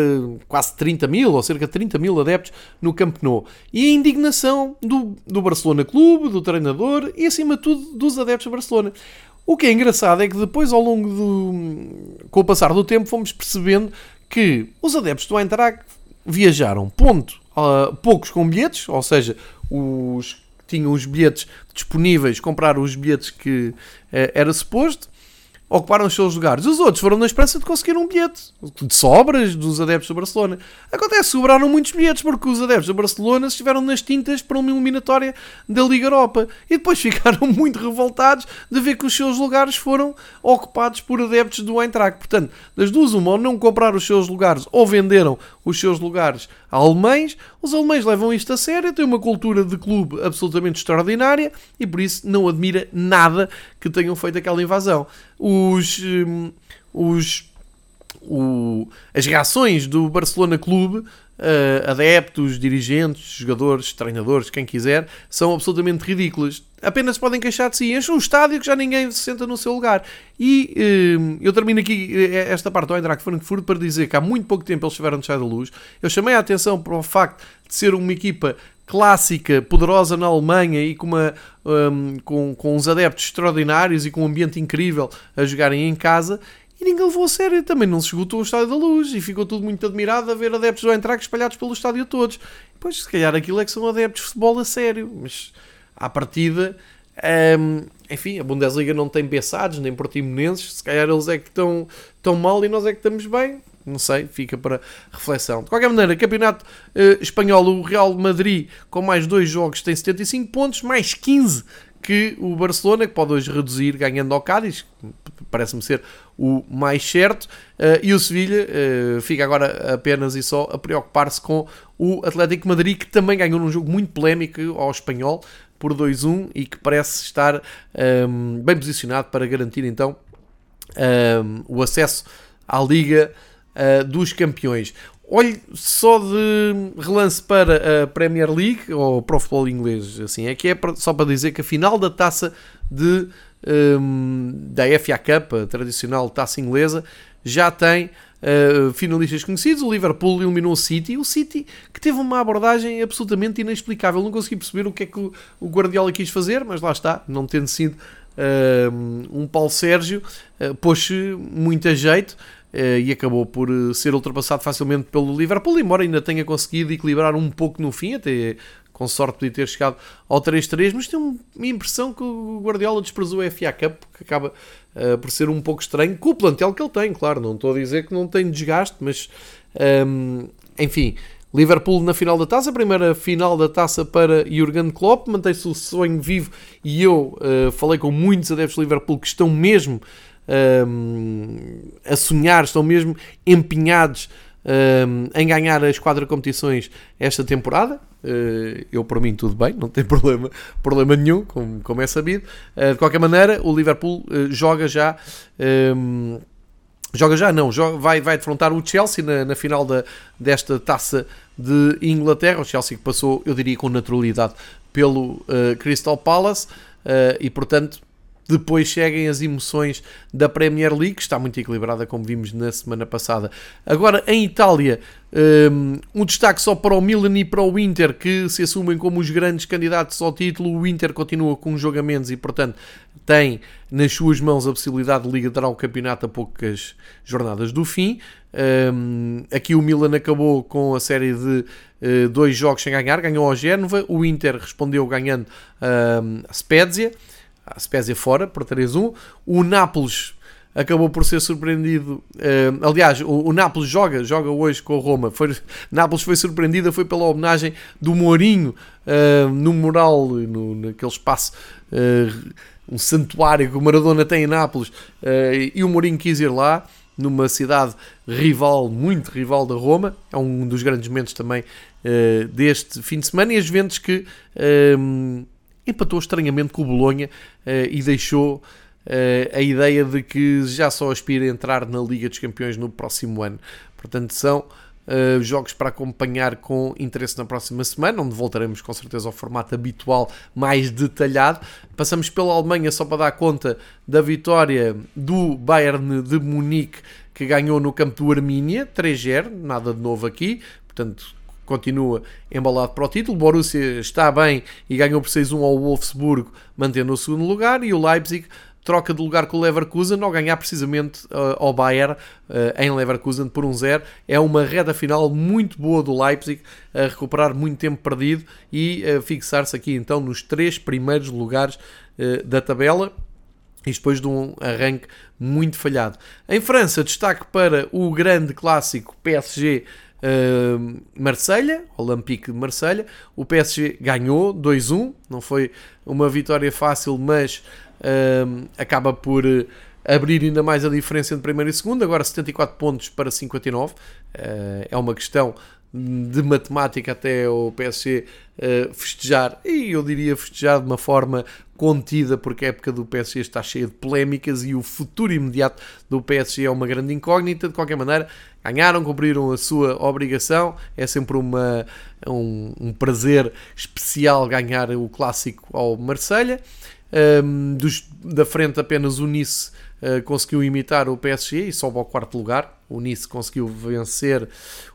Speaker 1: quase 30 mil, ou cerca de 30 mil adeptos no Camp Nou. E a indignação do, do Barcelona Clube, do treinador e, acima de tudo, dos adeptos do Barcelona. O que é engraçado é que depois, ao longo do... com o passar do tempo, fomos percebendo que os adeptos do Eintracht viajaram, ponto, uh, poucos com bilhetes, ou seja, os que tinham os bilhetes disponíveis compraram os bilhetes que uh, era suposto, ocuparam os seus lugares. Os outros foram na esperança de conseguir um bilhete. De sobras dos adeptos do Barcelona. Acontece, sobraram muitos bilhetes porque os adeptos do Barcelona estiveram nas tintas para uma eliminatória da Liga Europa. E depois ficaram muito revoltados de ver que os seus lugares foram ocupados por adeptos do Eintracht. Portanto, das duas uma, ou não compraram os seus lugares ou venderam os seus lugares alemães. Os alemães levam isto a sério, têm uma cultura de clube absolutamente extraordinária e por isso não admira nada que tenham feito aquela invasão. Os, hum, os, o, as reações do Barcelona Clube uh, adeptos, dirigentes, jogadores, treinadores, quem quiser, são absolutamente ridículas. Apenas podem queixar de si, enchem um estádio que já ninguém se senta no seu lugar. E uh, eu termino aqui eh, esta parte do Eintracht Frankfurt para dizer que há muito pouco tempo eles estiveram deixar da luz. Eu chamei a atenção para o facto de ser uma equipa clássica, poderosa na Alemanha e com, uma, um, com, com uns adeptos extraordinários e com um ambiente incrível a jogarem em casa ninguém levou a sério. Também não se esgotou o Estádio da Luz e ficou tudo muito admirado a ver adeptos do Eintracht espalhados pelo estádio todos. Pois, se calhar aquilo é que são adeptos de futebol a sério, mas à partida, hum, enfim, a Bundesliga não tem pensados nem portimonenses, se calhar eles é que estão, estão mal e nós é que estamos bem. Não sei, fica para reflexão. De qualquer maneira, campeonato uh, espanhol, o Real Madrid com mais dois jogos tem 75 pontos, mais 15 que o Barcelona, que pode hoje reduzir ganhando ao Cádiz, parece-me ser o mais certo, uh, e o Sevilha uh, fica agora apenas e só a preocupar-se com o Atlético Madrid, que também ganhou num jogo muito polémico ao espanhol por 2-1 e que parece estar ehm, bem posicionado para garantir então ehm, o acesso à Liga uh, dos Campeões. Olhe só de relance para a Premier League, ou para o futebol inglês, assim, é que é só para dizer que a final da taça de, um, da FA Cup, a tradicional taça inglesa, já tem uh, finalistas conhecidos. O Liverpool eliminou o City. O City que teve uma abordagem absolutamente inexplicável. Não consegui perceber o que é que o, o Guardiola quis fazer, mas lá está, não tendo sido uh, um Paulo Sérgio, uh, pôs muito a jeito. E acabou por ser ultrapassado facilmente pelo Liverpool, embora ainda tenha conseguido equilibrar um pouco no fim, até com sorte de ter chegado ao 3-3, mas tenho uma impressão que o Guardiola desprezou a FA Cup, que acaba uh, por ser um pouco estranho, com o plantel que ele tem, claro, não estou a dizer que não tem desgaste, mas um, enfim, Liverpool na final da taça, a primeira final da taça para Jurgen Klopp, mantém-se o sonho vivo e eu uh, falei com muitos adeptos de Liverpool que estão mesmo um, a sonhar, estão mesmo empenhados um, em ganhar as quatro competições esta temporada. Uh, eu, por mim, tudo bem, não tem problema, problema nenhum, como, como é sabido. Uh, de qualquer maneira, o Liverpool uh, joga já. Um, joga já, não, joga, vai, vai defrontar o Chelsea na, na final da, desta taça de Inglaterra. O Chelsea que passou, eu diria, com naturalidade pelo Crystal Palace e, portanto, depois seguem as emoções da Premier League, que está muito equilibrada, como vimos na semana passada. Agora, em Itália, um, um destaque só para o Milan e para o Inter, que se assumem como os grandes candidatos ao título. O Inter continua com jogamentos e, portanto, tem nas suas mãos a possibilidade de liderar o campeonato a poucas jornadas do fim. Um, aqui o Milan acabou com a série de uh, dois jogos sem ganhar, ganhou ao Génova. O Inter respondeu ganhando um, a Spezia a Spezia fora por 3-1. O Nápoles acabou por ser surpreendido. Uh, aliás, o, o, Nápoles joga, joga hoje com o Roma. Foi, Nápoles foi surpreendida, foi pela homenagem do Mourinho uh, no mural, no, naquele espaço, uh, um santuário que o Maradona tem em Nápoles. e o Mourinho quis ir lá, numa cidade rival, muito rival da Roma. É um dos grandes momentos também deste fim de semana. E as Juventus que empatou estranhamente com o Bolonha uh, e deixou uh, a ideia de que já só aspira a entrar na Liga dos Campeões no próximo ano. Portanto, são Uh, jogos para acompanhar com interesse na próxima semana, onde voltaremos com certeza ao formato habitual mais detalhado. Passamos pela Alemanha só para dar conta da vitória do Bayern de Munique, que ganhou no campo do Armínia, 3-0, nada de novo aqui, portanto continua embalado para o título. Borussia está bem e ganhou por 6-1 ao Wolfsburgo, mantendo o segundo lugar. E o Leipzig troca de lugar com o Leverkusen ao ganhar precisamente uh, ao Bayern uh, em Leverkusen por 1-0. É uma reta final muito boa do Leipzig a recuperar muito tempo perdido e uh, fixar-se aqui então nos três primeiros lugares uh, da tabela. Isto depois de um arranque muito falhado. Em França, destaque para o grande clássico PSG Uh, Marselha, Olympique de Marselha, o PSG ganhou 2-1, não foi uma vitória fácil, mas uh, acaba por uh, abrir ainda mais a diferença entre primeiro e segundo, agora 74 pontos para 59, eh, é uma questão de matemática até o PSG uh, festejar, e eu diria festejar de uma forma contida, porque a época do PSG está cheia de polémicas e o futuro imediato do PSG é uma grande incógnita. De qualquer maneira, ganharam, cumpriram a sua obrigação, é sempre uma, um, um prazer especial ganhar o clássico ao Marselha. Um, da frente apenas o Nice uh, conseguiu imitar o PSG e sobe ao quarto lugar. O Nice conseguiu vencer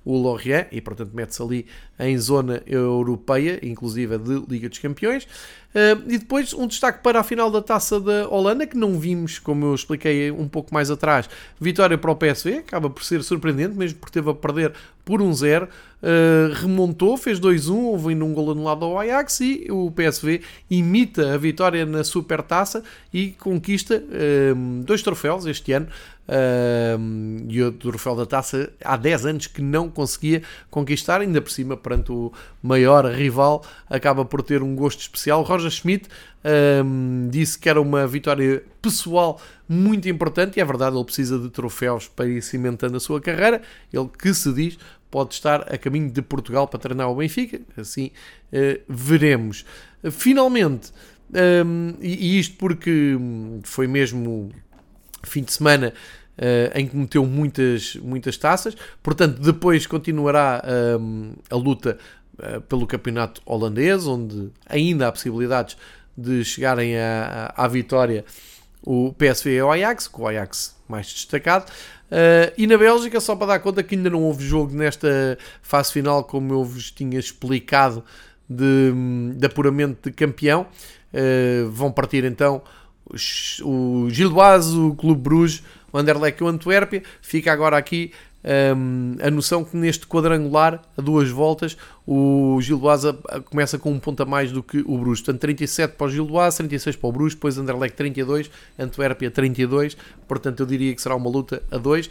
Speaker 1: o Lorient e, portanto, mete-se ali em zona europeia, inclusive de Liga dos Campeões. Uh, e depois um destaque para a final da Taça da Holanda, que não vimos, como eu expliquei um pouco mais atrás. Vitória para o PSV, acaba por ser surpreendente, mesmo porque teve a perder por 1-0. Um uh, remontou, fez 2-1, houve ainda um gol anulado ao Ajax e o PSV imita a vitória na Super Taça e conquista dois troféus este ano e o troféu da taça há 10 anos que não conseguia conquistar, ainda por cima, perante o maior rival, acaba por ter um gosto especial. Roger Schmidt uh, disse que era uma vitória pessoal muito importante, e é verdade, ele precisa de troféus para ir cimentando a sua carreira. Ele que se diz pode estar a caminho de Portugal para treinar o Benfica, assim uh, veremos. Finalmente, um, e, isto porque foi mesmo fim de semana uh, em que meteu muitas, muitas taças, portanto, depois continuará um, a luta pelo campeonato holandês, onde ainda há possibilidades de chegarem à, à, à vitória o PSV e o Ajax, com o Ajax mais destacado. Uh, e na Bélgica, só para dar conta que ainda não houve jogo nesta fase final, como eu vos tinha explicado, de, de apuramento de campeão. Uh, vão partir então o Gilboas, o Clube Bruges, o Anderlecht e o Antuérpia. Fica agora aqui um, a noção que neste quadrangular, a duas voltas, o Gilboas começa com um ponto a mais do que o Bruges. Portanto, 37 para o Gilboas, 36 para o Bruges, depois Anderlecht 32, Antuérpia 32. Portanto, eu diria que será uma luta a dois.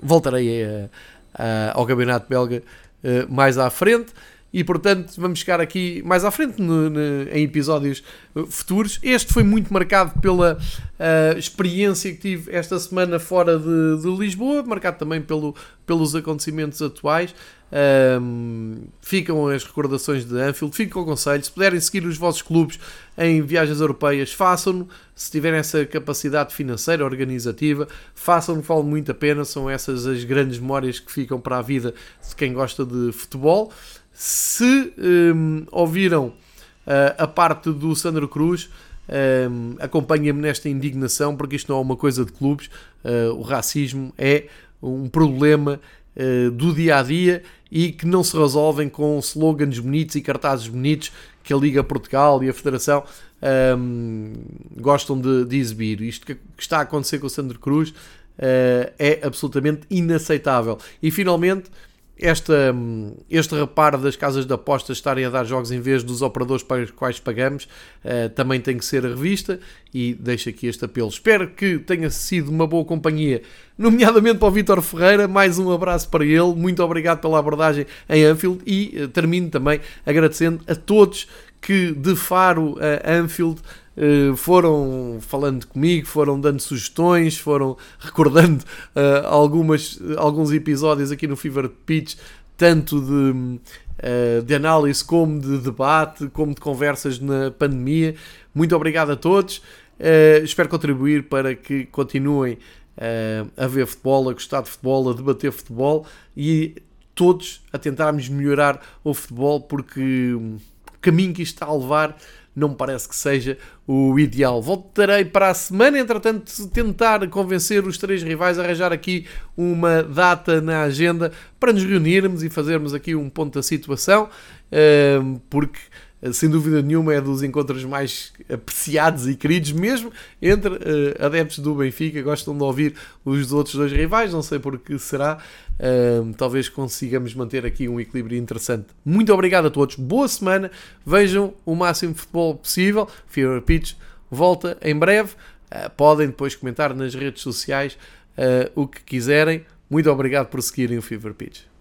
Speaker 1: Voltarei a, a, ao campeonato belga uh, mais à frente e portanto vamos chegar aqui mais à frente no, no, em episódios uh, futuros. Este foi muito marcado pela uh, experiência que tive esta semana fora de, de Lisboa, marcado também pelo, pelos acontecimentos atuais. Um, ficam as recordações de Anfield, ficam o conselho. Se puderem seguir os vossos clubes em viagens europeias, façam-no. Se tiverem essa capacidade financeira, organizativa, façam-no, vale muito a pena. São essas as grandes memórias que ficam para a vida de quem gosta de futebol. Se um, ouviram uh, a parte do Sandro Cruz, um, acompanhem-me nesta indignação, porque isto não é uma coisa de clubes. Uh, o racismo é um problema uh, do dia a dia e que não se resolvem com slogans bonitos e cartazes bonitos que a Liga Portugal e a Federação um, gostam de, de, exibir. Isto que está a acontecer com o Sandro Cruz é absolutamente inaceitável. E finalmente esta, este reparo das casas de apostas estarem a dar jogos em vez dos operadores para os quais pagamos uh, também tem que ser revista e deixo aqui este apelo. Espero que tenha sido uma boa companhia, nomeadamente para o Vítor Ferreira. Mais um abraço para ele, muito obrigado pela abordagem em Anfield e uh, termino também agradecendo a todos que de Faro a Anfield Uh, foram falando comigo, foram dando sugestões, foram recordando uh, algumas, alguns episódios aqui no Fever Pitch, tanto de, uh, de análise como de debate, como de conversas na pandemia. Muito obrigado a todos. espero contribuir para que continuem a ver futebol, a gostar de futebol, a debater futebol e todos a tentarmos melhorar o futebol, porque o caminho que isto está a levar não me parece que seja o ideal. Voltarei para a semana, entretanto, tentar convencer os três rivais a arranjar aqui uma data na agenda para nos reunirmos e fazermos aqui um ponto da situação, ehm, porque sem dúvida nenhuma é dos encontros mais apreciados e queridos mesmo entre uh, adeptos do Benfica. Gostam de ouvir os outros dois rivais não sei por que será. Uh, talvez consigamos manter aqui um equilíbrio interessante. Muito obrigado a todos. Boa semana. Vejam o máximo de futebol possível. Fever Pitch volta em breve. Uh, podem depois comentar nas redes sociais o que quiserem. Muito obrigado por seguirem o Fever Pitch